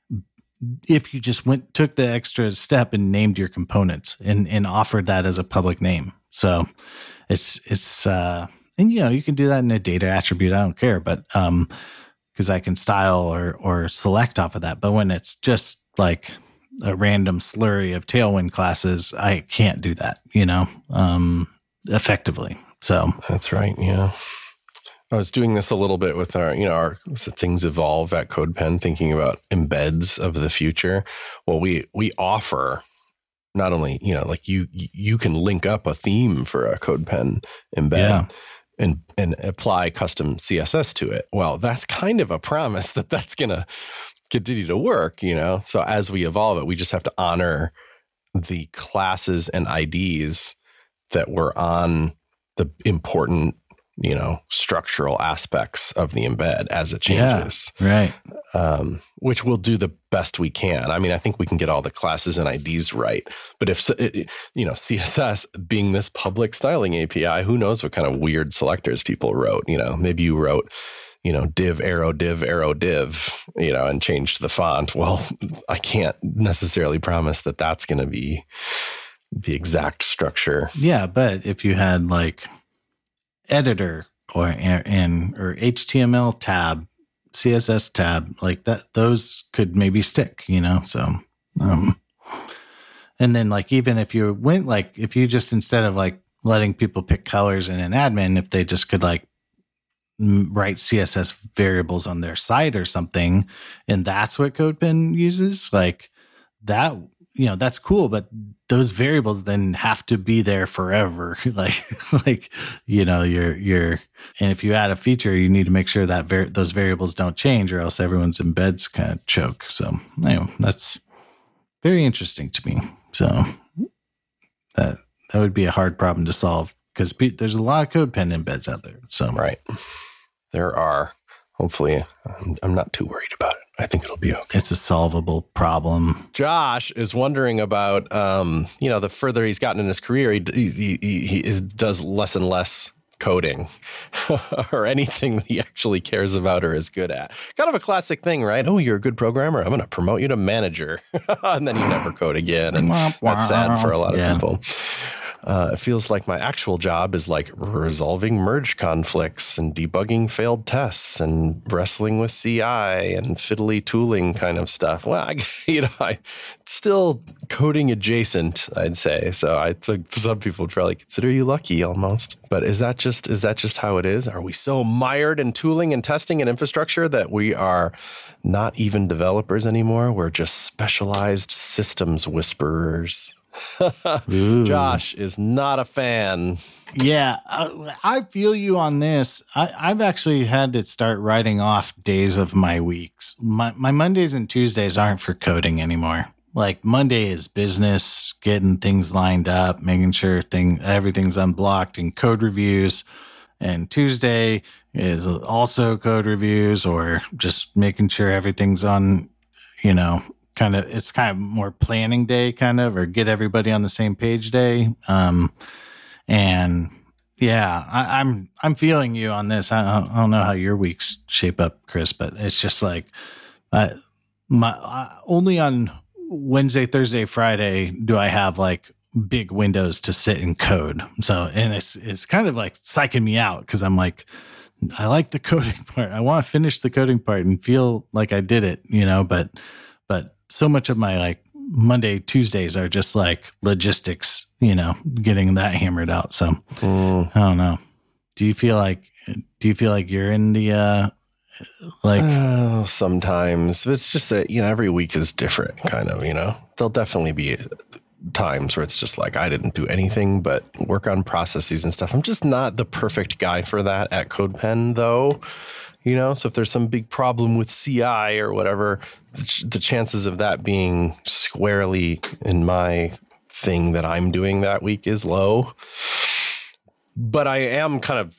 S1: if you just went took the extra step and named your components and and offered that as a public name. So it's it's uh and you know you can do that in a data attribute. I don't care, but um because I can style or or select off of that. But when it's just like a random slurry of tailwind classes, I can't do that, you know, um effectively. So
S2: that's right. Yeah. I was doing this a little bit with our, you know, our things evolve at CodePen, thinking about embeds of the future. Well, we we offer not only, you know, like you you can link up a theme for a CodePen embed. Yeah. And, and apply custom CSS to it. Well, that's kind of a promise that that's going to continue to work, you know? So as we evolve it, we just have to honor the classes and IDs that were on the important you know structural aspects of the embed as it changes.
S1: yeah, right.
S2: Um, which we'll do the best we can. I mean i think we can get all the classes and ids right but if you know css being this public styling api who knows what kind of weird selectors people wrote you know? Maybe you wrote you know div arrow div arrow div you know and changed the font. (laughs) Well i can't necessarily promise that that's going to be the exact structure.
S1: Yeah but if you had like editor or in or HTML tab, CSS tab, like that, those could maybe stick, you know? So, um, and then like, even if you went like, if you just instead of like letting people pick colors in an admin, if they just could like write CSS variables on their site or something, and that's what CodePen uses, like that you know that's cool but those variables then have to be there forever. (laughs) Like like you know you're you're and if you add a feature you need to make sure that var- those variables don't change or else everyone's embeds kind of choke. So anyway that's very interesting to me. So that that would be a hard problem to solve because pe- there's a lot of CodePen embeds out there so.
S2: Right. There are. Hopefully I'm, I'm not too worried about it I think it'll be okay.
S1: It's a solvable problem.
S2: Josh is wondering about, um, you know, the further he's gotten in his career, he, he, he, he does less and less coding (laughs) or anything that he actually cares about or is good at. Kind of a classic thing, right? Oh, you're a good programmer. I'm going to promote you to manager. (laughs) and then you never code again. And that's sad for a lot of yeah. people. Uh, it feels like my actual job is like resolving merge conflicts and debugging failed tests and wrestling with CI and fiddly tooling kind of stuff. Well, I, (laughs) you know, I still coding adjacent, I'd say. So I think some people would probably consider you lucky almost. But is that just is that just how it is? Are we so mired in tooling and testing and infrastructure that we are not even developers anymore? We're just specialized systems whisperers. Josh is not a fan.
S1: Yeah, I, I feel you on this. I, have actually had to start writing off days of my weeks. My my Mondays and Tuesdays aren't for coding anymore. Like Monday is business, getting things lined up, making sure thing everything's unblocked and code reviews. And Tuesday is also code reviews or just making sure everything's on, you know, kind of it's kind of more planning day kind of or get everybody on the same page day. Um and yeah I, am I'm, I'm feeling you on this. I, I, don't know how your weeks shape up chris but it's just like uh, my only on wednesday thursday friday do i have like big windows to sit and code. So and it's it's kind of like psyching me out because i'm like i like the (laughs) coding part. I want to finish the coding part and feel like i did it you know but but so much of my like Monday, Tuesdays are just like logistics, you know, getting that hammered out. So mm. I don't know. Do you feel like do you feel like you're in the uh like
S2: oh, sometimes it's just that you know every week is different kind of you know there'll definitely be times where it's just like i didn't do anything but work on processes and stuff i'm just not the perfect guy for that at codepen though you know? So if there's some big problem with ci or whatever the chances of that being squarely in my thing that i'm doing that week is low. But i am kind of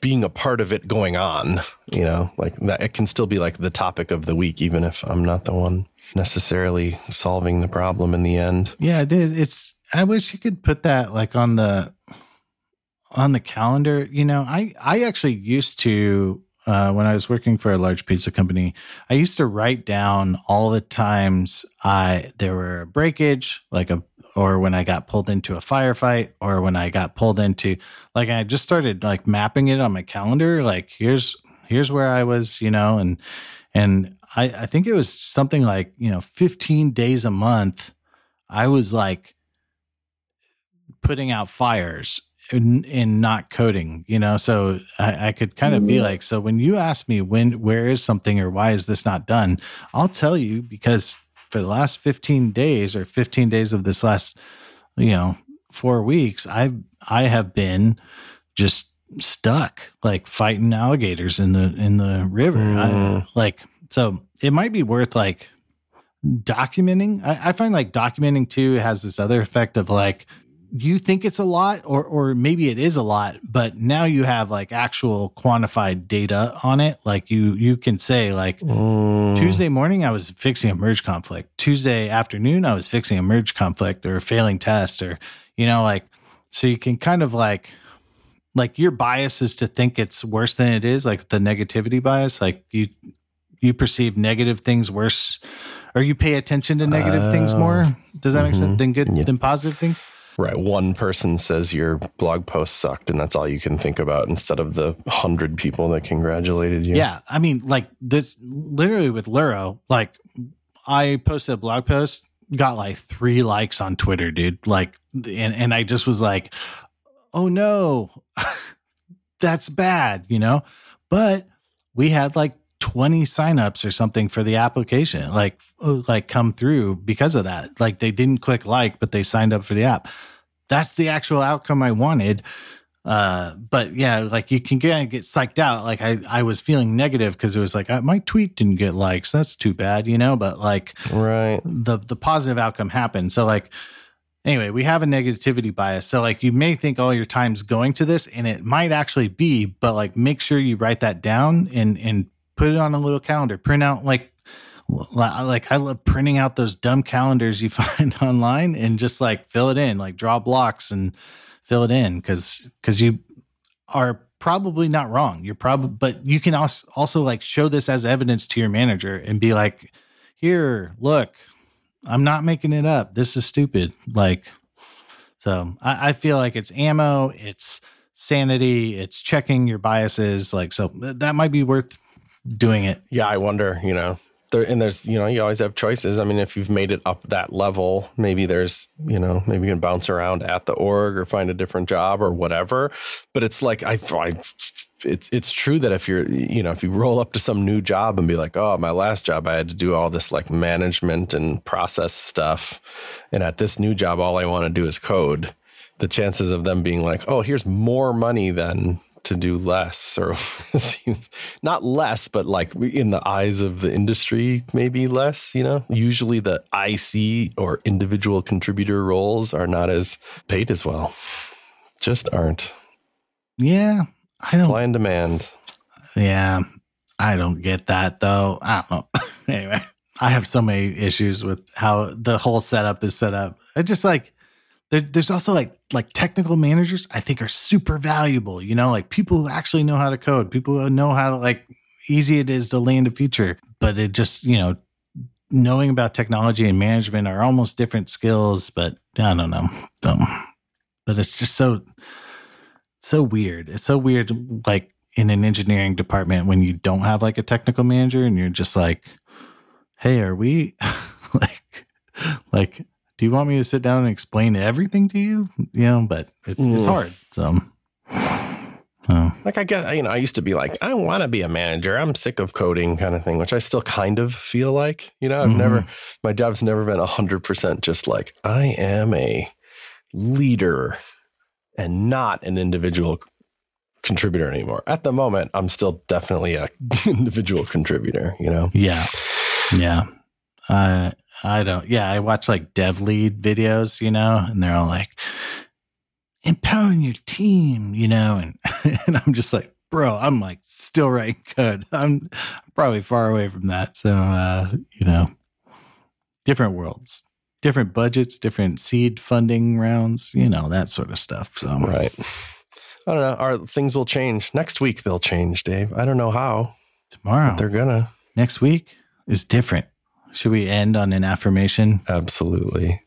S2: being a part of it going on you know? Like that it can still be like the topic of the week even if i'm not the one necessarily solving the problem in the end.
S1: Yeah it is. It's i wish you could put that like on the on the calendar. You know i i actually used to uh, when I was working for a large pizza company, I used to write down all the times I there were a breakage, like a or when I got pulled into a firefight, or when I got pulled into like I just started like mapping it on my calendar. Like here's here's where I was, you know, and and I I think it was something like you know 15 days a month. I was like putting out fires in, not coding, you know. So I, I could kind of mm-hmm. be like, so when you ask me when, where is something or why is this not done, I'll tell you because for the last 15 days or 15 days of this last, you know, four weeks, I've I have been just stuck like fighting alligators in the in the river. Mm. I, like so, it might be worth like documenting. I, I find like documenting too has this other effect of like you think it's a lot or or maybe it is a lot but now you have like actual quantified data on it like you you can say like mm. tuesday morning i was fixing a merge conflict tuesday afternoon i was fixing a merge conflict or a failing test or you know like so you can kind of like like your bias is to think it's worse than it is like the negativity bias like you you perceive negative things worse or you pay attention to negative uh, things more does that mm-hmm. make sense mm-hmm. than good yeah. than positive things
S2: Right. One person says your blog post sucked, and that's all you can think about instead of the hundred people that congratulated you.
S1: Yeah. I mean, like this literally with Luro, like I posted a blog post, got like three likes on Twitter, dude. Like, and, and I just was like, oh no, (laughs) that's bad, you know? But we had like 20 signups or something for the application like uh, like come through because of that. Like they didn't click like but they signed up for the app. That's the actual outcome i wanted uh but yeah like you can get get psyched out. Like i i was feeling negative because it was like my tweet didn't get likes. That's too bad you know but like
S2: right.
S1: the the positive outcome happened. So like anyway we have a negativity bias. So like you may think all your time's going to this and it might actually be but like make sure you write that down and and put it on a little calendar, print out like like I love printing out those dumb calendars you (laughs) find online and just like fill it in, like draw blocks and fill it in because because you are probably not wrong. You're probably, but you can also also like show this as evidence to your manager and be like, here, look, I'm not making it up. This is stupid. Like, so I, I feel like it's ammo, it's sanity, it's checking your biases. Like, so that might be worth doing it.
S2: Yeah, I wonder, you know, there, and there's, you know, you always have choices. I mean, if you've made it up that level, maybe there's, you know, maybe you can bounce around at the org or find a different job or whatever. But it's like, I, I it's, it's true that if you're, you know, if you roll up to some new job and be like, oh, my last job, I had to do all this like management and process stuff. And at this new job, all I want to do is code the chances of them being like, oh, here's more money than to do less or (laughs) not less but like in the eyes of the industry maybe less you know? Usually the ic or individual contributor roles are not as paid as well. Just aren't.
S1: Yeah
S2: i don't supply and demand.
S1: Yeah i don't get that though. I don't know. (laughs) Anyway i have so many issues with how the whole setup is set up. I just like there, there's also like like technical managers I think are super valuable. You know, like people who actually know how to code, people who know how to like easy it is to land a feature, but it just you know knowing about technology and management are almost different skills. But I don't know, but it's just so so weird. It's so weird, like in an engineering department when you don't have like a technical manager and you're just like, hey, are we (laughs) like like do you want me to sit down and explain everything to you? You know, but it's mm. it's hard. So
S2: like I guess you know, I used to be like, I want to be a manager. I'm sick of coding kind of thing, which I still kind of feel like. You know, I've mm-hmm. never my job's never been hundred percent just like I am a leader and not an individual contributor anymore. At the moment, I'm still definitely a (laughs) individual contributor, you know?
S1: Yeah. Yeah. Uh I don't. Yeah, I watch like dev lead videos, you know, and they're all like empowering your team, you know, and (laughs) and I'm just like, bro, I'm like still writing code. I'm probably far away from that. So, uh, you know, different worlds, different budgets, different seed funding rounds, you know, that sort of stuff. So,
S2: right. I don't know. Our things will change next week. They'll change, Dave. I don't know how.
S1: Tomorrow,
S2: They're gonna
S1: next week is different. Should we end on an affirmation?
S2: absolutely.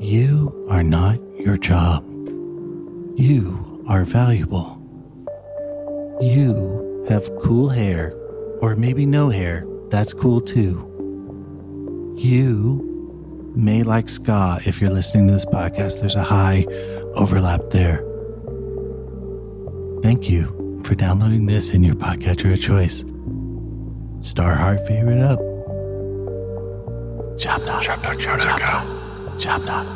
S1: You are not your job. You are valuable. You have cool hair, or maybe no hair. That's cool too. You may like ska if you're listening to this podcast. There's a high overlap there. Thank you for downloading this in your podcatcher of choice. Star Heart favorite up. Chop, chop, chop, Job not.
S2: Shoptalkshow.com.
S1: Job not.